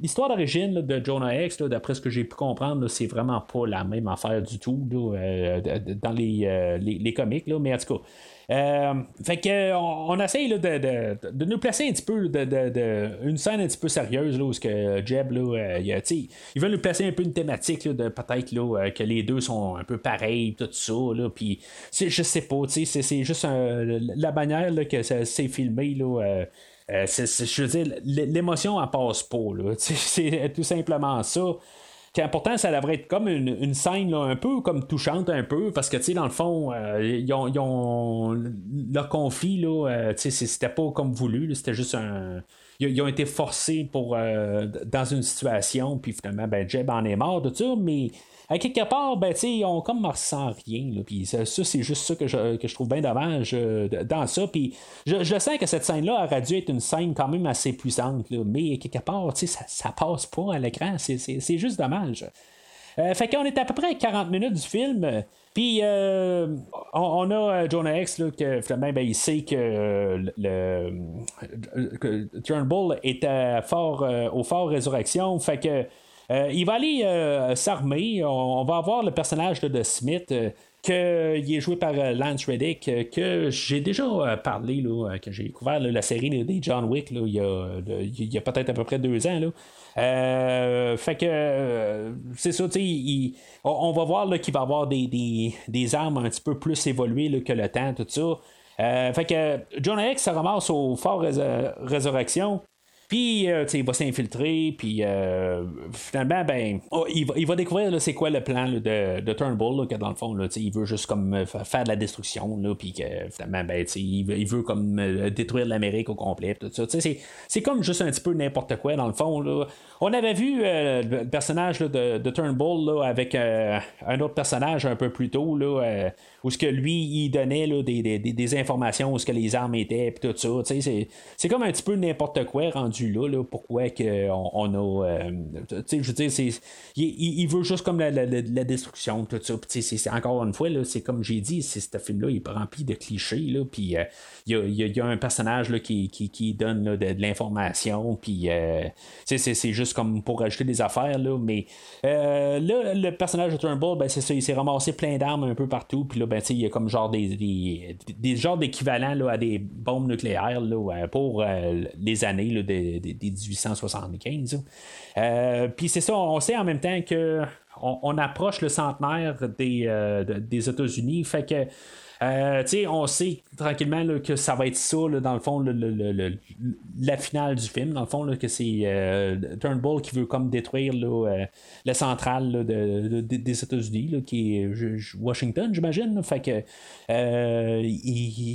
C: l'histoire d'origine de Jonah X, d'après ce que j'ai pu comprendre, c'est vraiment pas la même affaire du tout dans les, les, les comics, là, mais en tout cas. Euh, fait que on, essaye de, de, de, nous placer un petit peu de, une scène un petit peu sérieuse là, où que Jeb là, euh, il, veut nous placer un peu une thématique de peut-être là, euh, que les deux sont un peu pareils tout ça là, puis je sais pas c'est, juste la manière là, que c'est filmé là, je veux dire l'émotion elle passe pas là, c'est tout simplement ça pourtant, ça devrait être comme une, scène un peu comme touchante un peu, parce que, tu sais, dans le fond, euh, ils, ont, le conflit, là, euh, c'était pas comme voulu, c'était juste un ils, ont été forcés pour euh, dans une situation, puis finalement, ben, Jeb en est mort de ça, mais à quelque part, ben, ils ont comme sans rien. Puis ça, c'est juste ça que je, trouve bien dommage euh, dans ça. Puis je, je, sens que cette scène-là aurait dû être une scène quand même assez puissante, mais quelque part, ça, ça passe pas à l'écran. C'est juste dommage. Euh, fait qu'on est à peu près à 40 minutes du film. Puis euh, on, a Jonah X que finalement ben, il sait que le que Turnbull est fort, au fort résurrection. Fait que euh, il va aller euh, s'armer. On, va avoir le personnage de Smith. Euh, qui est joué par Lance Reddick, que j'ai déjà parlé, que j'ai découvert la série des John Wick il y a, peut-être à peu près deux ans. Fait que c'est ça, on, va voir qu'il va avoir des, armes un petit peu plus évoluées que le temps, tout ça. fait que John X se ramasse au Fort Résurrection. Puis, euh, il va s'infiltrer, puis euh, finalement, ben, oh, il, va, il, va, découvrir c'est quoi le plan de, Turnbull, que dans le fond, là, il veut juste comme euh, faire de la destruction, puis que finalement, ben, il veut, il, veut, comme détruire l'Amérique au complet, tout ça. C'est, comme juste un petit peu n'importe quoi, dans le fond. Là. On avait vu le personnage de, Turnbull avec un autre personnage un peu plus tôt, là, où ce que lui, il donnait là, des, des, des, informations où ce que les armes étaient, puis tout ça. C'est, c'est comme un petit peu n'importe quoi rendu là, pourquoi que on, a. Euh, je veux dire, il, veut juste comme la, destruction, tout ça. c'est, encore une fois, là, c'est comme j'ai dit, c'est, ce film-là, il est rempli de clichés, là, puis euh, il y, a, un personnage là, qui, qui, donne de, l'information, puis euh, c'est, juste comme pour ajouter des affaires, là, mais là, le personnage de Turnbull, ben, c'est ça, il s'est ramassé plein d'armes un peu partout, puis là, ben, il y a comme genre des, des, genres d'équivalents à des bombes nucléaires là, pour les années là, de, des, 1875. Euh, puis c'est ça, on sait en même temps que on, approche le centenaire des, euh, des États-Unis, fait que euh, on sait tranquillement que ça va être ça, dans le fond, la finale du film, dans le fond, que c'est euh, Turnbull qui veut comme détruire euh, la centrale des États-Unis, qui est Washington, j'imagine. Fait que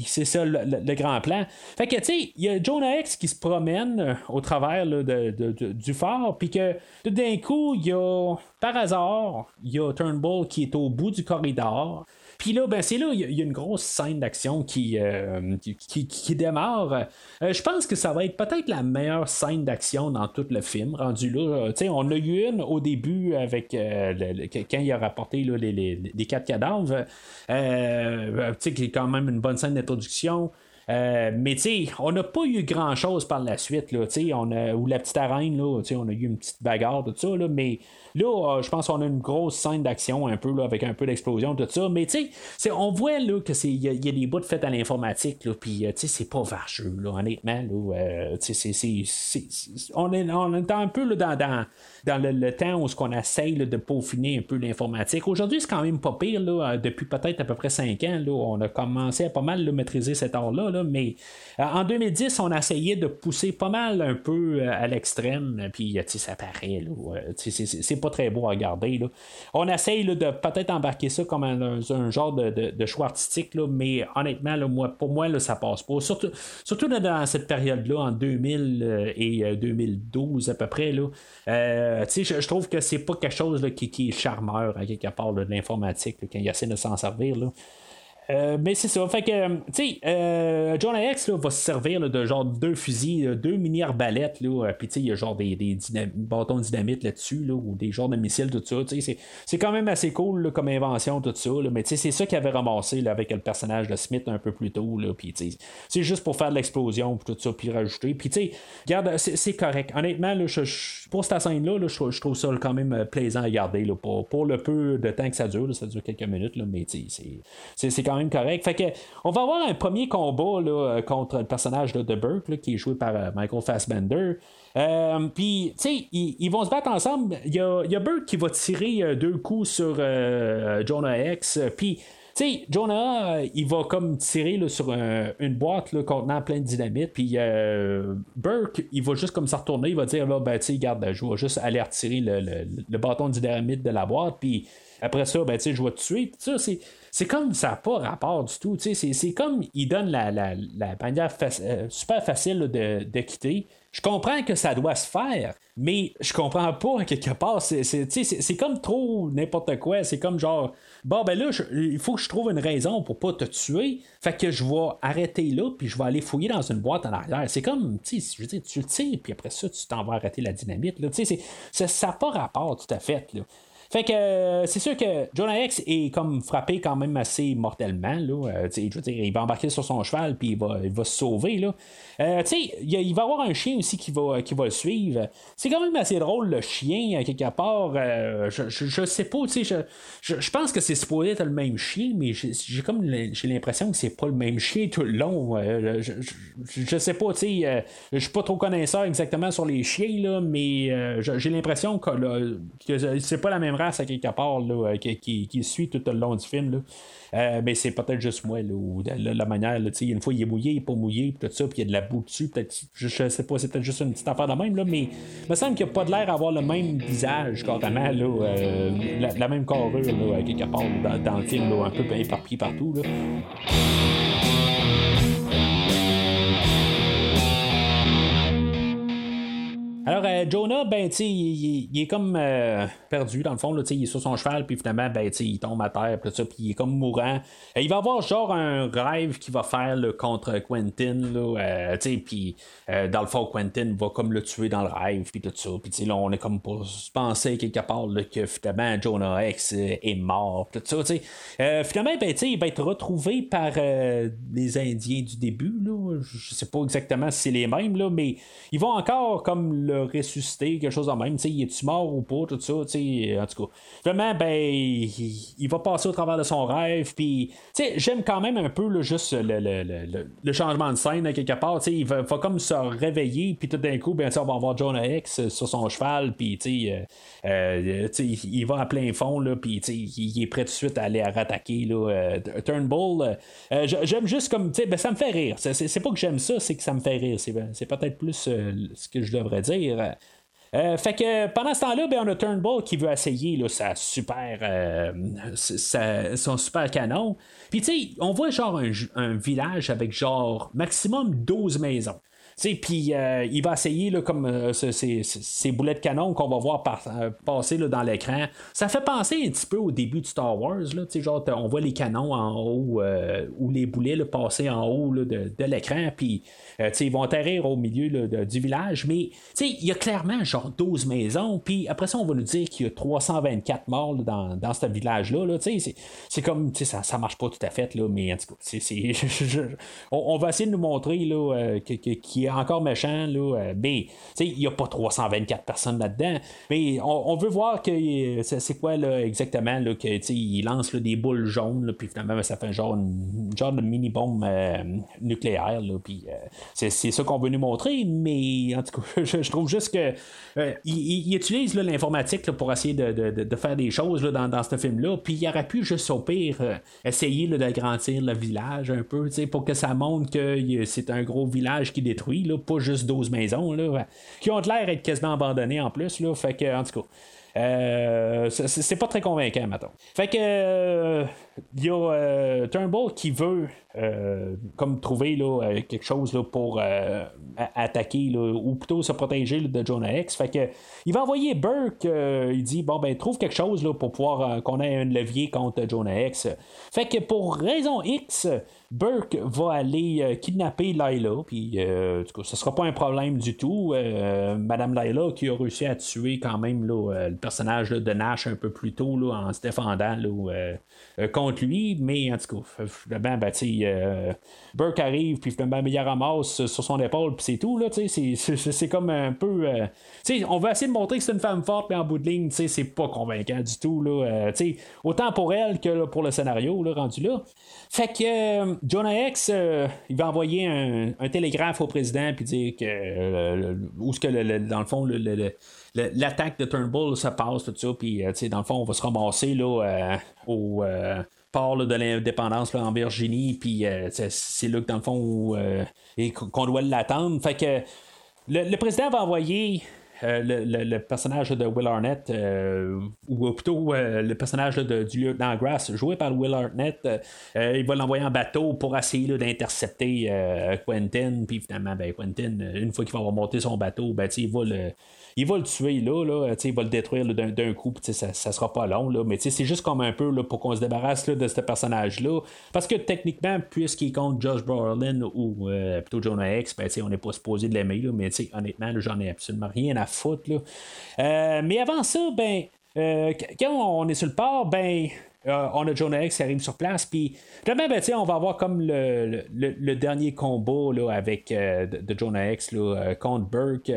C: c'est ça le, grand plan. Fait que, il y a Jonah X qui se promène au travers du phare, puis que tout d'un coup, il y a, par hasard, il y a Turnbull qui est au bout du corridor. Puis là, ben, c'est là, il y, a une grosse scène d'action qui, euh, qui, démarre. Euh, je pense que ça va être peut-être la meilleure scène d'action dans tout le film, rendu là. sais on a eu une au début avec euh, quand il a rapporté les, les, quatre cadavres. qui est quand même une bonne scène d'introduction. mais on n'a pas eu grand chose par la suite, là, on a, ou la petite arène, là, on a eu une petite bagarre, tout ça, mais Là, euh, je pense qu'on a une grosse scène d'action un peu là, avec un peu d'explosion, tout ça. Mais tu sais, on voit là, que c'est. Il y, a des bouts faits à l'informatique, puis euh, tu sais, c'est pas vargeux, là, honnêtement. Là, euh, on, est, on est un peu là, dans, dans, dans le, temps où ce qu'on essaye de peaufiner un peu l'informatique. Aujourd'hui, c'est quand même pas pire. Là, depuis peut-être à peu près 5 ans, là, on a commencé à pas mal maîtriser cet art-là. là, mais en 2010, on a essayé de pousser pas mal un peu à l'extrême, puis ça paraît, c'est pas très beau à regarder. On essaye de peut-être embarquer ça comme un, genre de, choix artistique, mais honnêtement, pour moi, là, ça passe pas. Surtout, dans cette période-là, en 2000 et 2012 à peu près, je, je trouve que c'est pas quelque chose qui, qui, est charmeur à quelque part de l'informatique quand il essaie de s'en servir. Là. Euh, mais c'est ça. Fait que, tu sais, euh, John X va se servir de genre deux fusils, deux mini arbalètes, là, euh, puis tu sais, il y a genre des, des bâtons de dynamite là-dessus, là, ou des genres de missiles, tout ça. C'est quand même assez cool comme invention, tout ça. Mais tu sais, c'est ça qu'il avait ramassé avec le personnage de Smith un peu plus tôt, puis tu sais, c'est juste pour faire de l'explosion, puis tout ça, puis rajouter. Puis tu sais, regarde, c'est correct. Honnêtement, pour cette scène-là, je, trouve ça quand même plaisant à regarder, là, pour, pour le peu de temps que ça dure, ça dure quelques minutes, mais tu sais, c'est quand même correct. Fait que, on va avoir un premier combat là, contre le personnage de Burke, qui est joué par euh, Michael Fassbender. Euh, puis, tu sais, ils, vont se battre ensemble. Il y a, Burke qui va tirer euh, deux coups sur Jonah X. Puis, sais, Jonah, il va comme tirer sur une boîte contenant plein de dynamite. Puis Burke, il va juste comme ça retourner. Il va dire, là, ben, tu garde, je vais juste aller retirer le, le, bâton de dynamite de la boîte. Puis après ça, ben, je vais te tuer. Ça, c'est c'est comme ça n'a pas rapport du tout. C'est comme il donne la, la, manière euh, super facile de, quitter. Je comprends que ça doit se faire, mais je comprends pas quelque part. C'est comme trop n'importe quoi. C'est comme genre, bon, ben là, il faut que je trouve une raison pour pas te tuer. Fait que je vais arrêter là, puis je vais aller fouiller dans une boîte en arrière. C'est comme, tu sais, je veux dire, tu le tires, puis après ça, tu t'en vas arrêter la dynamite. Là. Ça n'a pas rapport tout à fait. Là. Fait que euh, c'est sûr que Jonah X est comme frappé quand même assez mortellement. Là. Euh, je veux dire, il va embarquer sur son cheval puis il va, il va se sauver. Là. Euh, il, il va avoir un chien aussi qui va, qui va le suivre. C'est quand même assez drôle le chien, quelque part. je, je, sais pas, je, je, pense que c'est supposé être le même chien, mais j'ai comme j'ai l'impression que c'est pas le même chien tout le long. je, je, sais pas, je suis pas trop connaisseur exactement sur les chiens, là, mais j'ai l'impression que, que c'est pas la même à quelque part là, euh, qui, suit tout le long du film. Là. Euh, mais c'est peut-être juste moi, là, ou la, manière, une fois il est mouillé, il n'est pas mouillé, tout ça, puis il y a de la boue dessus, peut-être, je, sais pas, c'est peut-être juste une petite affaire de même, là, mais il me semble qu'il n'y a pas de l'air d'avoir le même visage, carrément, là, euh, la, même carrure, là, quelque part, dans, dans le film, là, un peu éparpillé partout. Là. Alors, euh, Jonah, ben, tu il, il, est comme euh, perdu, dans le fond, là, il est sur son cheval, puis finalement, ben, il tombe à terre, puis il est comme mourant. Euh, il va avoir genre un rêve qu'il va faire contre Quentin, là, puis dans le fond, Quentin va comme le tuer dans le rêve, puis tout ça. Puis là, on est comme pour penser quelque part que finalement, Jonah X est mort, tout ça, tu finalement, ben, il va être retrouvé par les Indiens du début, là. Je sais pas exactement si c'est les mêmes, là, mais ils vont encore comme le ressusciter, quelque chose de même. sais il est-tu mort ou pas, tout ça. En tout cas, vraiment, ben, il, va passer au travers de son rêve. Puis, j'aime quand même un peu là, juste le, le, le, le, changement de scène, quelque part. Il va, comme se réveiller, puis tout d'un coup, ben, on va voir Jonah X sur son cheval, puis euh, euh, il va à plein fond, puis il est prêt tout de suite à aller à rattaquer là, euh, Turnbull. j'aime juste comme, ben, ça me fait rire. C'est, pas que j'aime ça, c'est que ça me fait rire. C'est, c'est peut-être plus ce que je devrais dire. Euh, fait que pendant ce temps-là, ben, on a Turnbull qui veut essayer là, sa super, euh, son super canon. Puis tu sais, on voit genre un, un, village avec genre maximum 12 maisons. Puis euh, il va essayer comme euh, ces, boulets de canon qu'on va voir euh, passer dans l'écran. Ça fait penser un petit peu au début de Star Wars. Là, genre, on voit les canons en haut ou les boulets passer en haut de, l'écran. Puis ils vont atterrir au milieu du village. Mais il y a clairement genre 12 maisons. Puis après ça, on va nous dire qu'il y a 324 morts dans, ce village-là. c'est comme ça, ça marche pas tout à fait. Mais en tout cas, on, va essayer de nous montrer qu'il y encore méchant, là, mais il n'y a pas 324 personnes là-dedans. Mais on, veut voir que c'est quoi là, exactement là, que il lance des boules jaunes, puis finalement ça fait un genre, genre de mini-bombe nucléaire. Puis c'est, ça qu'on veut nous montrer, mais en tout cas, je, trouve juste que il, utilise l'informatique pour essayer de, faire des choses dans, dans ce film-là, puis il aurait pu juste au pire essayer d'agrandir le village un peu, pour que ça montre que c'est un gros village qui détruit, là, pas juste 12 maisons, là, qui ont l'air d'être quasiment abandonnées en plus. Là, fait que, en tout cas. Euh, c'est pas très convaincant, maintenant. Fait que euh, il y a euh, Turnbull qui veut comme trouver là, quelque chose là, pour attaquer ou plutôt se protéger de Jonah X. Fait que il va envoyer Burke. il dit bon ben trouve quelque chose là, pour pouvoir qu'on ait un levier contre Jonah X. Fait que pour raison X, Burke va aller euh, kidnapper Lila, puis euh, du coup, ce sera pas un problème du tout. Euh, Madame Lila qui a réussi à tuer quand même le personnage de Nash un peu plus tôt en se défendant contre lui, mais en tout cas, finalement, ben, Burke arrive, puis finalement, il ramasse sur son épaule, puis c'est tout. Là, c'est, comme un peu. on veut essayer de montrer que c'est une femme forte, mais en bout de ligne, c'est pas convaincant du tout. Là, autant pour elle que pour le scénario là, rendu là. Fait que Jonah X, euh, il va envoyer un, télégraphe au président puis dire que euh, où ce que dans le fond l'attaque de Turnbull se passe tout ça puis euh, dans le fond on va se ramasser là au port de l'indépendance en Virginie puis c'est là que dans le fond qu'on doit l'attendre. Fait que le, président va envoyer euh, le, personnage de Will Arnett, euh, ou plutôt euh, le personnage de, du lieutenant Grass, joué par Will Arnett, il va l'envoyer en bateau pour essayer d'intercepter Quentin. Puis finalement, ben, Quentin, une fois qu'il va monter son bateau, ben, il va le il va le tuer là, là il va le détruire d'un coup, ça, ça sera pas long, là, mais c'est juste comme un peu là, pour qu'on se débarrasse de ce personnage-là. Parce que techniquement, puisqu'il compte Josh Brolin ou plutôt Jonah X, ben, on n'est pas supposé de l'aimer, mais honnêtement, j'en ai absolument rien à foutre. Euh, mais avant ça, ben, euh, quand on est sur le port, ben, on a Jonah X qui arrive sur place, puis ben, on va avoir comme le, dernier combat là, avec de, Jonah X là, contre Burke.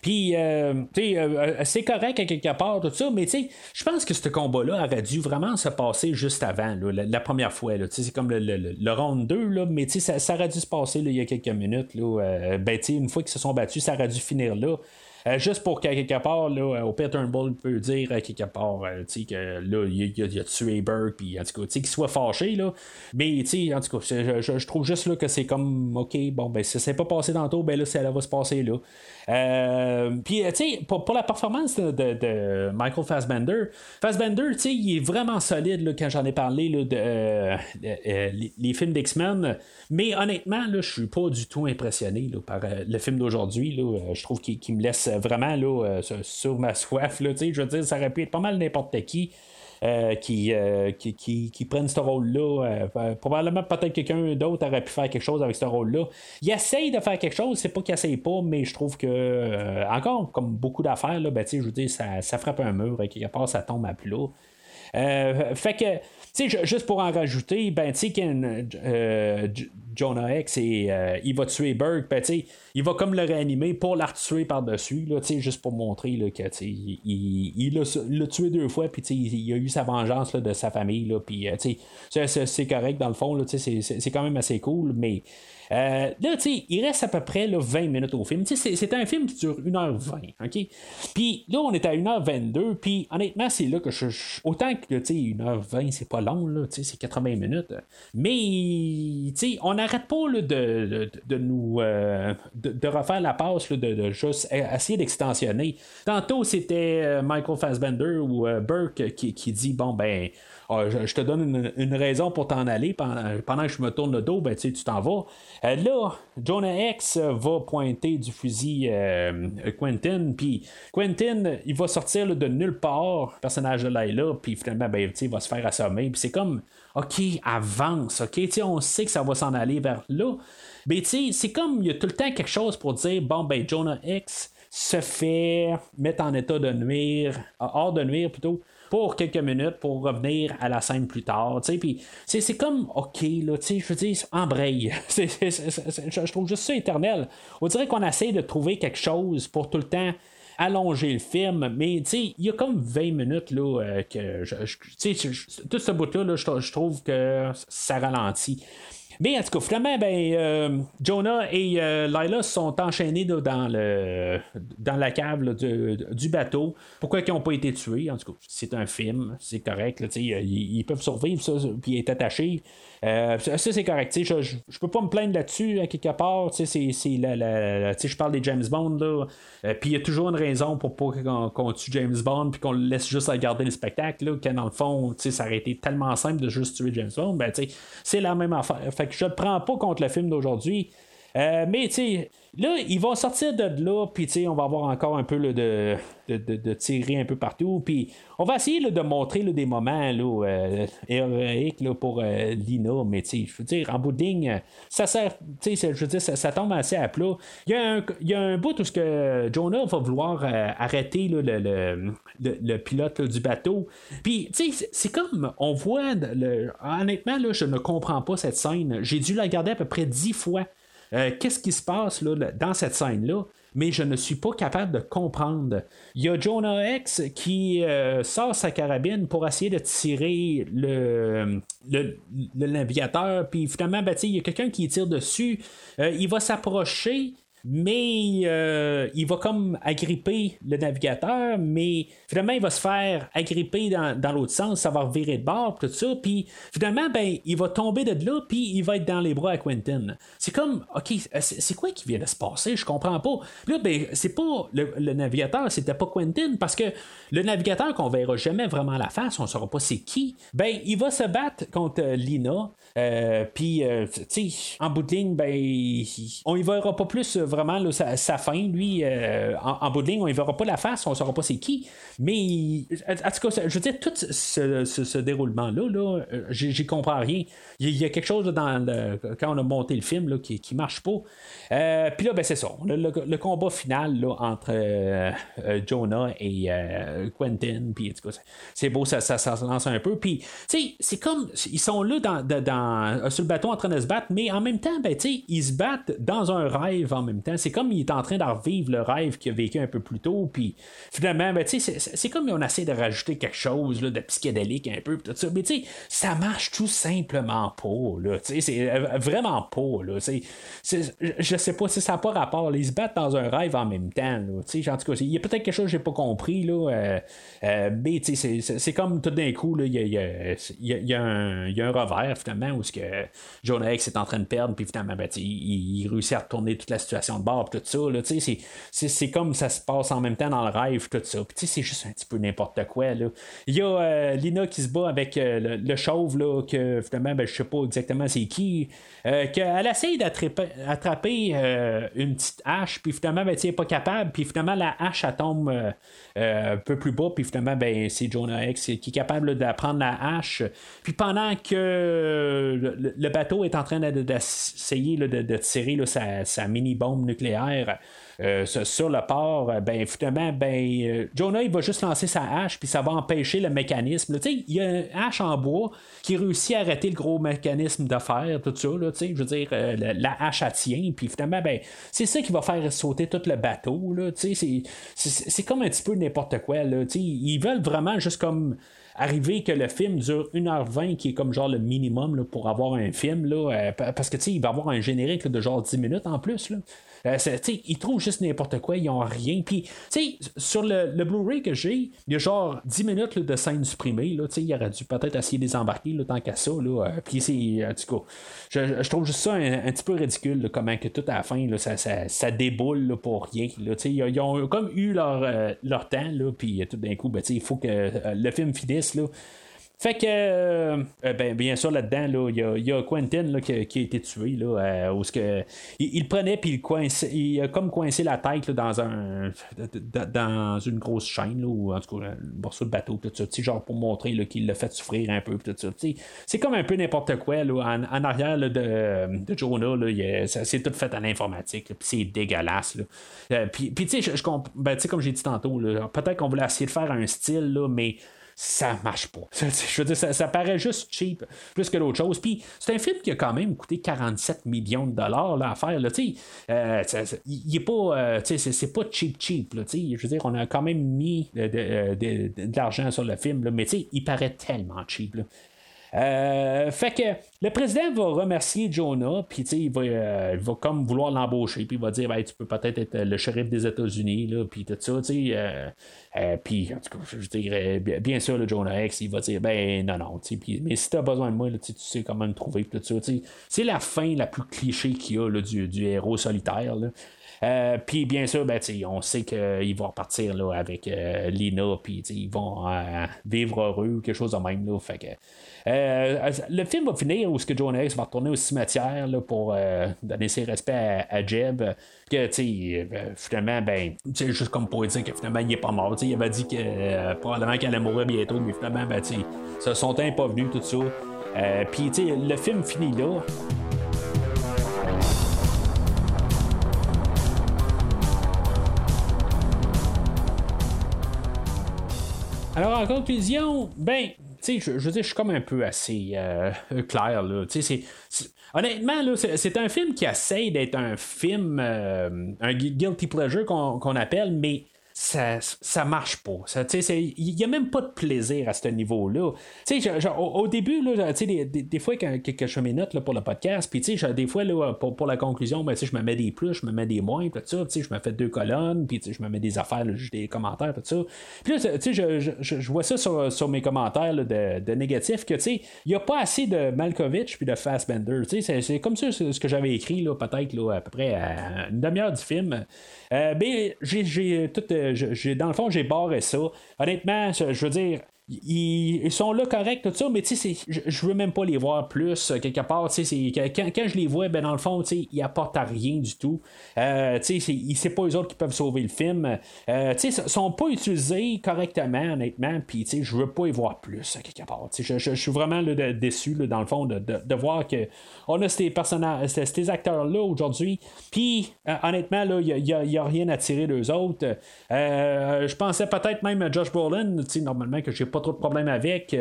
C: Puis, euh, euh, euh, c'est correct à quelque part, tout ça, mais je pense que ce combat-là aurait dû vraiment se passer juste avant, la, première fois. C'est comme le, le, round 2, là, mais sais, ça, aurait dû se passer il y a quelques minutes. Là, ben, une fois qu'ils se sont battus, ça aurait dû finir là. Euh, juste pour qu'à quelque part, là, au Pit Turnbull peut dire à quelque part euh, que là, il, a, tué Burke, puis en tout cas, qu'il soit fâché, là. Mais en tout cas, je, trouve juste là, que c'est comme OK, bon, ben si ça s'est pas passé le ben là, ça va se passer là. Euh, puis, tu sais, pour, la performance de, Michael Fassbender, Fassbender, tu sais, il est vraiment solide là, quand j'en ai parlé là, de, les, films d'X-Men. Mais honnêtement, là, je suis pas du tout impressionné là, par le film d'aujourd'hui. Je trouve qu'il me laisse vraiment là, euh, sur ma soif. Là, je veux dire, ça aurait pu être pas mal n'importe qui. Euh, qui, euh, qui, qui, qui, prennent ce rôle-là. probablement, peut-être quelqu'un d'autre aurait pu faire quelque chose avec ce rôle-là. Il essaye de faire quelque chose, c'est pas qu'il essaye pas, mais je trouve que, encore, comme beaucoup d'affaires, ben, je veux dire, ça, ça, frappe un mur et quelque part, ça tombe à plus fait que juste pour en rajouter, ben, tu sais, euh, Jonah X, et, euh, il va tuer Burke, ben, il va comme le réanimer pour la par-dessus, juste pour montrer là, que il, il, l'a tué deux fois, puis il, a eu sa vengeance de sa famille, puis euh, c'est correct dans le fond, c'est quand même assez cool, mais euh, là, tu sais, il reste à peu près là, 20 minutes au film. C'est un film qui dure 1h20. OK? Puis là, on est à 1h22. Puis honnêtement, c'est là que je. Autant que, tu sais, 1h20, c'est pas long, là, c'est 80 minutes. Mais, on n'arrête pas de, nous. Euh, de, refaire la passe, de, juste essayer d'extensionner. Tantôt, c'était euh, Michael Fassbender ou Burke qui, qui dit bon, ben. Ah, je, te donne une, raison pour t'en aller. Pendant, que je me tourne le dos, ben, tu t'en vas. Euh, là, Jonah X va pointer du fusil euh, Quentin, puis Quentin, il va sortir de nulle part, personnage de Layla, puis finalement, ben, il va se faire assommer, puis c'est comme, ok, avance, ok, on sait que ça va s'en aller vers là, mais c'est comme, il y a tout le temps quelque chose pour dire, bon, ben, Jonah X se fait mettre en état de nuire, hors de nuire plutôt, pour quelques minutes pour revenir à la scène plus tard. Puis c'est comme OK, là, je veux dire, embraye. je trouve juste ça éternel. On dirait qu'on essaie de trouver quelque chose pour tout le temps allonger le film, mais il y a comme 20 minutes là, euh, que tout ce bout-là, je trouve que ça ralentit. Mais en tout cas, finalement, ben, euh, Jonah et euh, Lila sont enchaînés dans, le, dans la cave du, bateau. Pourquoi ils n'ont pas été tués? En tout cas, c'est un film, c'est correct. ils, peuvent survivre, ça, puis être attachés. Euh, ça, c'est correct. Je, je, peux pas me plaindre là-dessus, à quelque part. C'est, je parle des James Bond. Là. puis il y a toujours une raison pour pas qu'on, tue James Bond, puis qu'on le laisse juste regarder le spectacle. Là, quand dans le fond, ça aurait été tellement simple de juste tuer James Bond. Ben, c'est la même affaire. Fait je ne prends pas contre le film d'aujourd'hui. Euh, mais tu sais, là, ils vont sortir de là, puis tu sais, on va avoir encore un peu de, de, tirer un peu partout. Puis on va essayer de montrer des moments là, euh, héroïques pour euh, Lina, mais tu sais, je veux dire, en bout de ligne, ça sert, tu sais, je veux dire, ça, tombe assez à plat. Il y a un, y a un bout où ce que Jonah va vouloir arrêter le, le, le, pilote du bateau. Puis, tu sais, c'est comme, on voit, honnêtement, là, je ne comprends pas cette scène. J'ai dû la regarder à peu près dix fois. Euh, qu'est-ce qui se passe dans cette scène-là? mais je ne suis pas capable de comprendre. Il y a Jonah X qui euh, sort sa carabine pour essayer de tirer le, le, navigateur, puis finalement, ben, il y a quelqu'un qui tire dessus. Euh, il va s'approcher, mais euh, il va comme agripper le navigateur, mais finalement il va se faire agripper dans, l'autre sens, ça va virer de bord, tout ça, puis finalement ben il va tomber de là, puis il va être dans les bras à Quentin. C'est comme, ok, c'est quoi qui vient de se passer, je comprends pas. là ben c'est pas le, navigateur, c'était pas Quentin, parce que le navigateur qu'on verra jamais vraiment la face, on saura pas c'est qui, ben il va se battre contre Lina, euh, puis euh, tu sais, en bout de ligne, ben on y verra pas plus vraiment sa, fin, lui, euh, en, bout de ligne, on ne verra pas la face, on ne saura pas c'est qui. Mais, en tout cas, je veux dire, tout ce, déroulement-là, là, euh, j'y comprends rien. Il y, a quelque chose dans quand on a monté le film là, qui, qui marche pas. Euh, puis là, ben, c'est ça. Le, combat final là, entre Jonah et Quentin, puis c'est beau, ça, ça, se lance un peu. Puis, tu sais, c'est comme, ils sont là dans, dans, sur le bateau en train de se battre, mais en même temps, ben, ils se battent dans un rêve en même temps. C'est comme il est en train de revivre le rêve qu'il a vécu un peu plus tôt. Puis finalement, ben, c'est comme on essaie de rajouter quelque chose là, de psychédélique un peu. Tout ça. Mais ça marche tout simplement pas. C'est euh, vraiment pas. Là, je sais pas si ça n'a pas rapport. Ils se battent dans un rêve en même temps. Il y a peut-être quelque chose que j'ai pas compris. Là, euh, euh, c'est comme tout d'un coup, il y a, un, revers finalement où ce que Jonah X est en train de perdre. Puis finalement, ben, il réussit à retourner toute la situation de bord, tout ça. Là, c'est, c'est, comme ça se passe en même temps dans le rêve, tout ça. Puis c'est juste un petit peu n'importe quoi. Là. Il y a euh, Lina qui se bat avec euh, le, chauve, là, que finalement, ben, je sais pas exactement c'est qui. Euh, qu'elle essaye d'attraper une petite hache, puis finalement, ben, elle n'est pas capable, puis finalement, la hache, tombe un peu plus bas, puis finalement, ben, c'est Jonah X qui est capable d'apprendre la hache. Puis pendant que le, bateau est en train d'essayer de, tirer sa mini-bombe nucléaire euh, sur le port, euh, ben finalement, ben euh, Jonah il va juste lancer sa hache, puis ça va empêcher le mécanisme. Il y a une hache en bois qui réussit à arrêter le gros mécanisme d'affaires, tout ça. Là, je veux dire, la, hache à tient, puis finalement, ben, c'est ça qui va faire sauter tout le bateau. C'est comme un petit peu n'importe quoi. Là, ils veulent vraiment juste comme arriver que le film dure 1h20, qui est comme genre le minimum pour avoir un film, là, parce que il va avoir un générique de genre 10 minutes en plus. Là. Euh, ils trouvent juste n'importe quoi, ils n'ont rien. Puis, sur le, le Blu-ray que j'ai, il y a genre 10 minutes de scène supprimée. Là, il aurait dû peut-être essayer de les embarquer tant qu'à ça. Là, euh, puis, c'est, en tout cas, je, trouve juste ça un, petit peu ridicule, comment que tout à la fin, là, ça, ça, déboule pour rien. Là, ils, ont comme eu leur, euh, leur temps, puis tout d'un coup, ben, il faut que le film finisse. Là. Fait que, euh, euh, ben, bien sûr, là-dedans, il y, a Quentin là, qui, a été tué. Là, euh, où que, il, le prenait puis il, il a comme coincé la tête dans un dans une grosse chaîne, là, ou en tout cas, le morceau de bateau, tout ça, genre pour montrer qu'il l'a fait souffrir un peu. Tout ça, c'est comme un peu n'importe quoi. Là, en, arrière de, de Jonah, là, c'est tout fait en informatique, puis c'est dégueulasse. Là. puis, tu sais, je, ben, comme j'ai dit tantôt, peut-être qu'on voulait essayer de faire un style, là, mais ça marche pas. Je veux dire, ça, paraît juste cheap, plus que d'autres choses. Puis c'est un film qui a quand même coûté 47 millions de dollars là, à faire. Là, euh, il est pas, euh, c'est, pas cheap cheap. Là, je veux dire, on a quand même mis de, de, l'argent sur le film, là, mais il paraît tellement cheap. Euh, fait que le président va remercier Jonah, puis il va, euh, il va comme vouloir l'embaucher, puis il va dire ben, tu peux peut-être être le shérif des États-Unis, puis tout ça. Euh, puis, en tout cas, je dirais, bien sûr, le Jonah X, il va dire ben non, non, mais si tu as besoin de moi, tu sais comment me trouver, tout ça, c'est la fin la plus cliché qu'il y a là, du, du, héros solitaire. Euh, puis bien sûr, ben, on sait qu'ils vont repartir là, avec euh, Lina, puis ils vont euh, vivre heureux ou quelque chose de même. Là, fait que, le film va finir où ce que Jonah X va retourner au cimetière là, pour donner ses respects à, Jeb. Que finalement, ben, juste comme pour dire que finalement il est pas mort. Il avait dit que probablement qu'elle allait mourir bientôt, mais finalement, ben, son temps n'est pas venu, tout ça. Puis le film finit là. Alors, en conclusion, ben, tu sais, je, dire, je suis comme un peu assez euh, clair, là. Tu sais, Honnêtement, là, c'est, un film qui essaye d'être un film, euh, un guilty pleasure qu'on appelle, mais ça, ça marche pas. Il n'y a même pas de plaisir à ce niveau-là. Au, au, début, là, des, des, des, fois, quand, je fais mes notes là, pour le podcast, puis des fois, là, pour, pour la conclusion, ben, je me mets des plus, je me mets des moins, tout ça, je me fais deux colonnes, puis je me mets des affaires, là, des commentaires, tout ça. Puis là, je, je, je, vois ça sur, sur mes commentaires de, de, négatifs, que il n'y a pas assez de Malkovich puis de Fassbender. C'est, c'est comme ça ce que j'avais écrit, peut-être à peu près à une demi-heure du film. Euh, ben, j'ai tout. Euh, dans le fond, j'ai barré ça. Honnêtement, je veux dire, ils, sont là corrects, tout ça, mais tu sais, je veux même pas les voir plus euh, quelque part. Quand, quand je les vois, ben dans le fond, ils apportent à rien du tout. Euh, c'est pas eux autres qui peuvent sauver le film. Euh, ils sont pas utilisés correctement, honnêtement, puis je veux pas y voir plus euh, quelque part. Je, je, suis vraiment déçu, dans le fond, de, de, voir que on a ces personnages, ces acteurs-là aujourd'hui, puis honnêtement, il n'y a, y a, rien à tirer d'eux autres. je pensais peut-être même à Josh Brolin, normalement que j'ai pas trop de problème avec.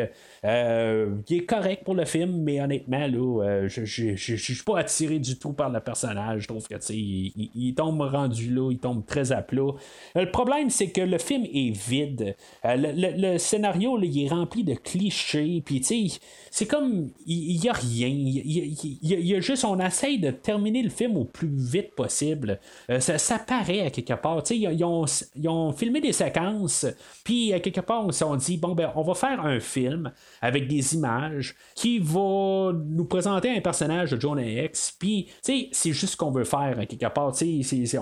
C: Euh, il est correct pour le film, mais honnêtement, là, euh, je suis pas attiré du tout par le personnage. Je trouve que il, il, tombe rendu là, il tombe très à plat. Euh, le problème, c'est que le film est vide. Le, scénario, il est rempli de clichés. Puis, c'est comme. Il n'y a rien. Il y, a juste. On essaye de terminer le film au plus vite possible. ça, paraît à quelque part. Ils, ils, ont, ils ont filmé des séquences. Puis, à quelque part, on s'est dit, bon, ben, on va faire un film avec des images qui va nous présenter un personnage de Jonah X. Puis, c'est juste ce qu'on veut faire, quelque part.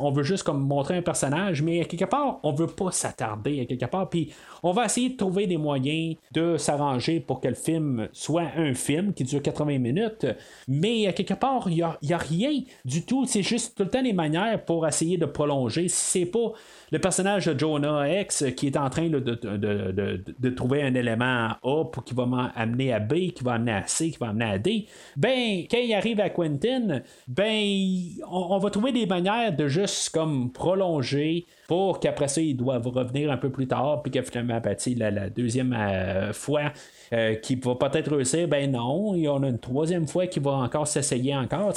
C: on veut juste comme montrer un personnage, mais à quelque part, on veut pas s'attarder à quelque part. Puis, on va essayer de trouver des moyens de s'arranger pour que le film soit un film qui dure 80 minutes. Mais à quelque part, il n'y a, a, rien du tout. C'est juste tout le temps des manières pour essayer de prolonger. Si c'est pas le personnage de Jonah X qui est en train de, trouver un élément A pour qui va m'amener à B, qui va amener à C, qui va amener à D, ben, quand il arrive à Quentin, ben, on, va trouver des manières de juste prolonger pour qu'après ça, ils doivent revenir un peu plus tard, puis que finalement, ben, la, la deuxième euh, fois, euh, qui va peut-être réussir, ben non, il y en a une troisième fois qui va encore s'essayer encore.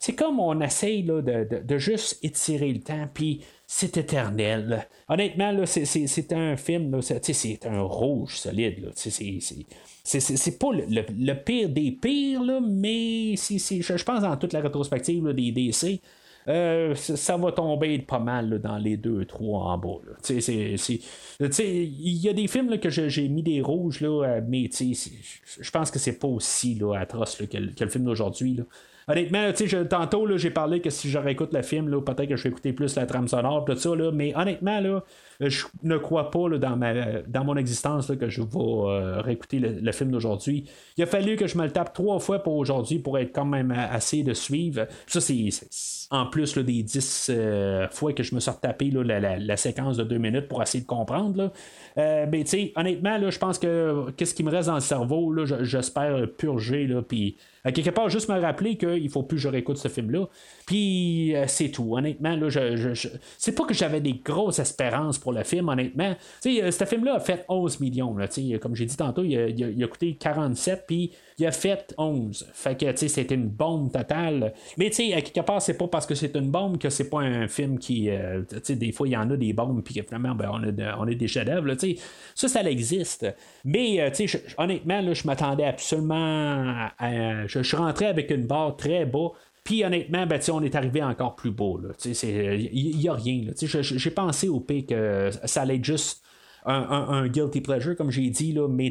C: C'est comme on essaye de, de, juste étirer le temps, puis c'est éternel. Honnêtement, c'est un film, c'est un rouge solide. C'est pas le, pire des pires, là, mais je pense dans toute la rétrospective des DC. Euh, ça va tomber pas mal dans les deux, trois en bas. Il y a des films que j'ai mis des rouges, là, euh, mais je pense que c'est pas aussi là, atroce que, le film d'aujourd'hui. Honnêtement, tantôt, j'ai parlé que si je réécoute le film, peut-être que je vais écouter plus la trame sonore, tout ça, mais honnêtement, là, je ne crois pas dans, ma, dans mon existence que je vais euh, réécouter le, film d'aujourd'hui. Il a fallu que je me le tape trois fois pour aujourd'hui pour être quand même assez de suivre. Ça, c'est en plus des dix euh, fois que je me suis retapé la, séquence de deux minutes pour essayer de comprendre. Euh, mais tu sais, honnêtement, je pense que qu'est-ce qui me reste dans le cerveau, j'espère purger, puis quelque part, juste me rappeler qu'il faut plus que je réécoute ce film-là. Puis c'est tout. Honnêtement, là, je, je, c'est pas que j'avais des grosses espérances pour le film, honnêtement. Tu sais, ce film-là a fait 11 millions. Là, comme j'ai dit tantôt, il a, il a coûté 47, puis il a fait 11. Fait que, tu sais, c'était une bombe totale. Mais, tu sais, à quelque part, c'est pas parce que c'est une bombe que c'est pas un film qui. Euh, tu sais, des fois, il y en a des bombes, puis finalement, ben, on, a on a des chefs-d'œuvre, tu sais. Ça, ça existe. Mais, euh, tu sais, honnêtement, là, je m'attendais absolument à. je, suis rentré avec une barre très bas. Puis honnêtement, ben, on est arrivé encore plus beau. Il n'y a rien. J'ai pensé au P que ça allait être juste un, guilty pleasure, comme j'ai dit, là, mais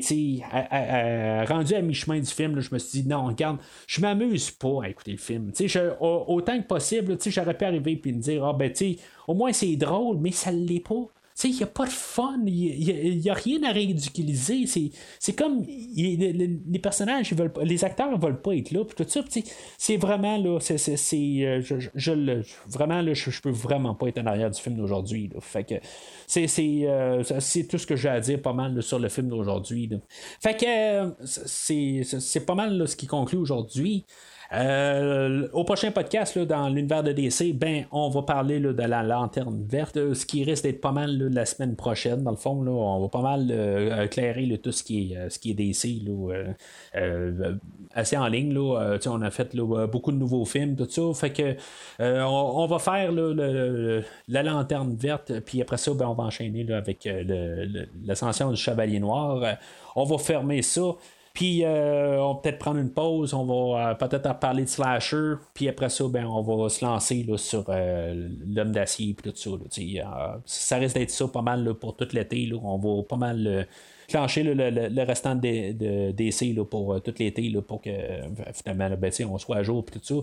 C: rendu à mi-chemin du film, je me suis dit, non, regarde, je m'amuse pas à écouter le film. autant que possible, j'aurais pu arriver et me dire, ah ben, au moins c'est drôle, mais ça l'est pas il n'y a pas de fun, il n'y a, rien à ridiculiser. C'est comme les, personnages, veulent, les acteurs ne veulent pas être là. tout ça, c'est vraiment là, c'est, euh, je, vraiment là, je, peux vraiment pas être en arrière du film d'aujourd'hui. Fait que euh, c'est, tout ce que j'ai à dire pas mal sur le film d'aujourd'hui. Fait que euh, c'est, pas mal ce qui conclut aujourd'hui. Euh, au prochain podcast, dans l'univers de DC, ben, on va parler de la lanterne verte, ce qui risque d'être pas mal la semaine prochaine. Dans le fond, là, on va pas mal euh, éclairer tout ce qui est, euh, DC assez en ligne. Là, on a fait beaucoup de nouveaux films, tout ça. Fait que on, va faire la lanterne verte, puis après ça, ben, on va enchaîner avec l'ascension du Chevalier Noir. on va fermer ça. Puis euh, on va peut-être prendre une pause, on va euh, peut-être parler de slasher, puis après ça, ben, on va se lancer là, sur euh, l'homme d'acier et tout ça. ça risque d'être ça pas mal pour tout l'été. On va pas mal clencher le, restant de, de, DC pour tout l'été pour que finalement ben, on soit à jour et tout ça.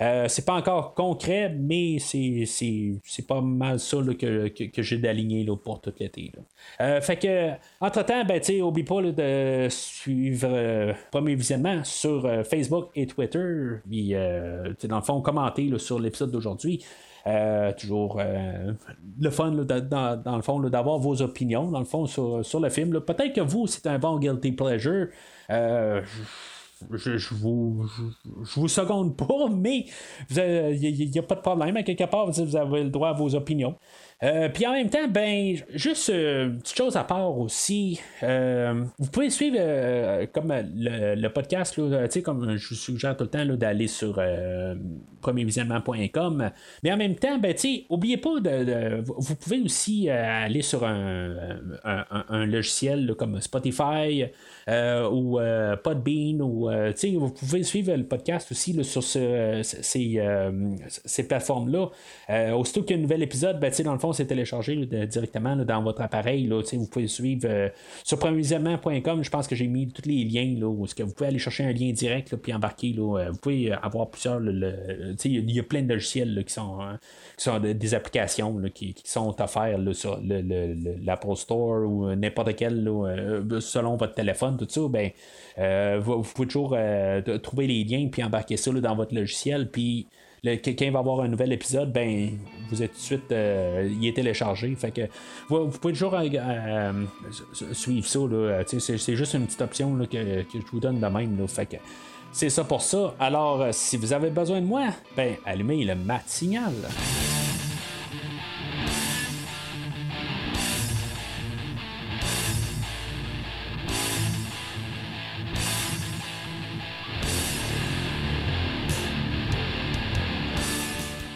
C: Euh, c'est pas encore concret, mais c'est pas mal ça que, j'ai d'aligner pour tout l'été. Euh, fait que, entre-temps, ben, oublie pas de suivre euh, Premier Visionnement sur Facebook et Twitter. Puis, dans le fond, commenter sur l'épisode d'aujourd'hui. toujours le fun dans, le fond d'avoir vos opinions dans le fond sur, le film. Peut-être que vous, c'est un bon guilty pleasure je, je, vous, je, vous seconde pas, mais il n'y a, pas de problème. À quelque part, vous avez le droit à vos opinions. Euh, puis en même temps, ben, juste euh, une petite chose à part aussi. Euh, vous pouvez suivre comme le, podcast, là, comme je vous suggère tout le temps d'aller sur premiervisionnement.com. Mais en même temps, ben, oubliez pas de, Vous pouvez aussi aller sur un, un, logiciel comme Spotify ou Podbean ou vous pouvez suivre le podcast aussi sur ce, ces, ces plateformes-là. aussitôt qu'il y a un nouvel épisode, ben, dans le c'est téléchargé directement dans votre appareil. Là, vous pouvez suivre euh, sur premiervisionnement.com. Je pense que j'ai mis tous les liens là, que vous pouvez aller chercher un lien direct puis embarquer. Là, euh, vous pouvez avoir plusieurs. il y a plein de logiciels qui sont, hein, qui sont des applications qui, sont offertes sur l'Apple Store ou n'importe quel euh, selon votre téléphone, tout ça. Ben, vous, pouvez toujours trouver les liens puis embarquer ça dans votre logiciel. Puis quelqu'un va avoir un nouvel épisode, ben vous êtes tout de suite, euh, il est téléchargé. Fait que vous, pouvez toujours euh, euh, suivre ça. C'est, juste une petite option que, je vous donne de même. c'est ça pour ça. Alors, si vous avez besoin de moi, ben allumez le mat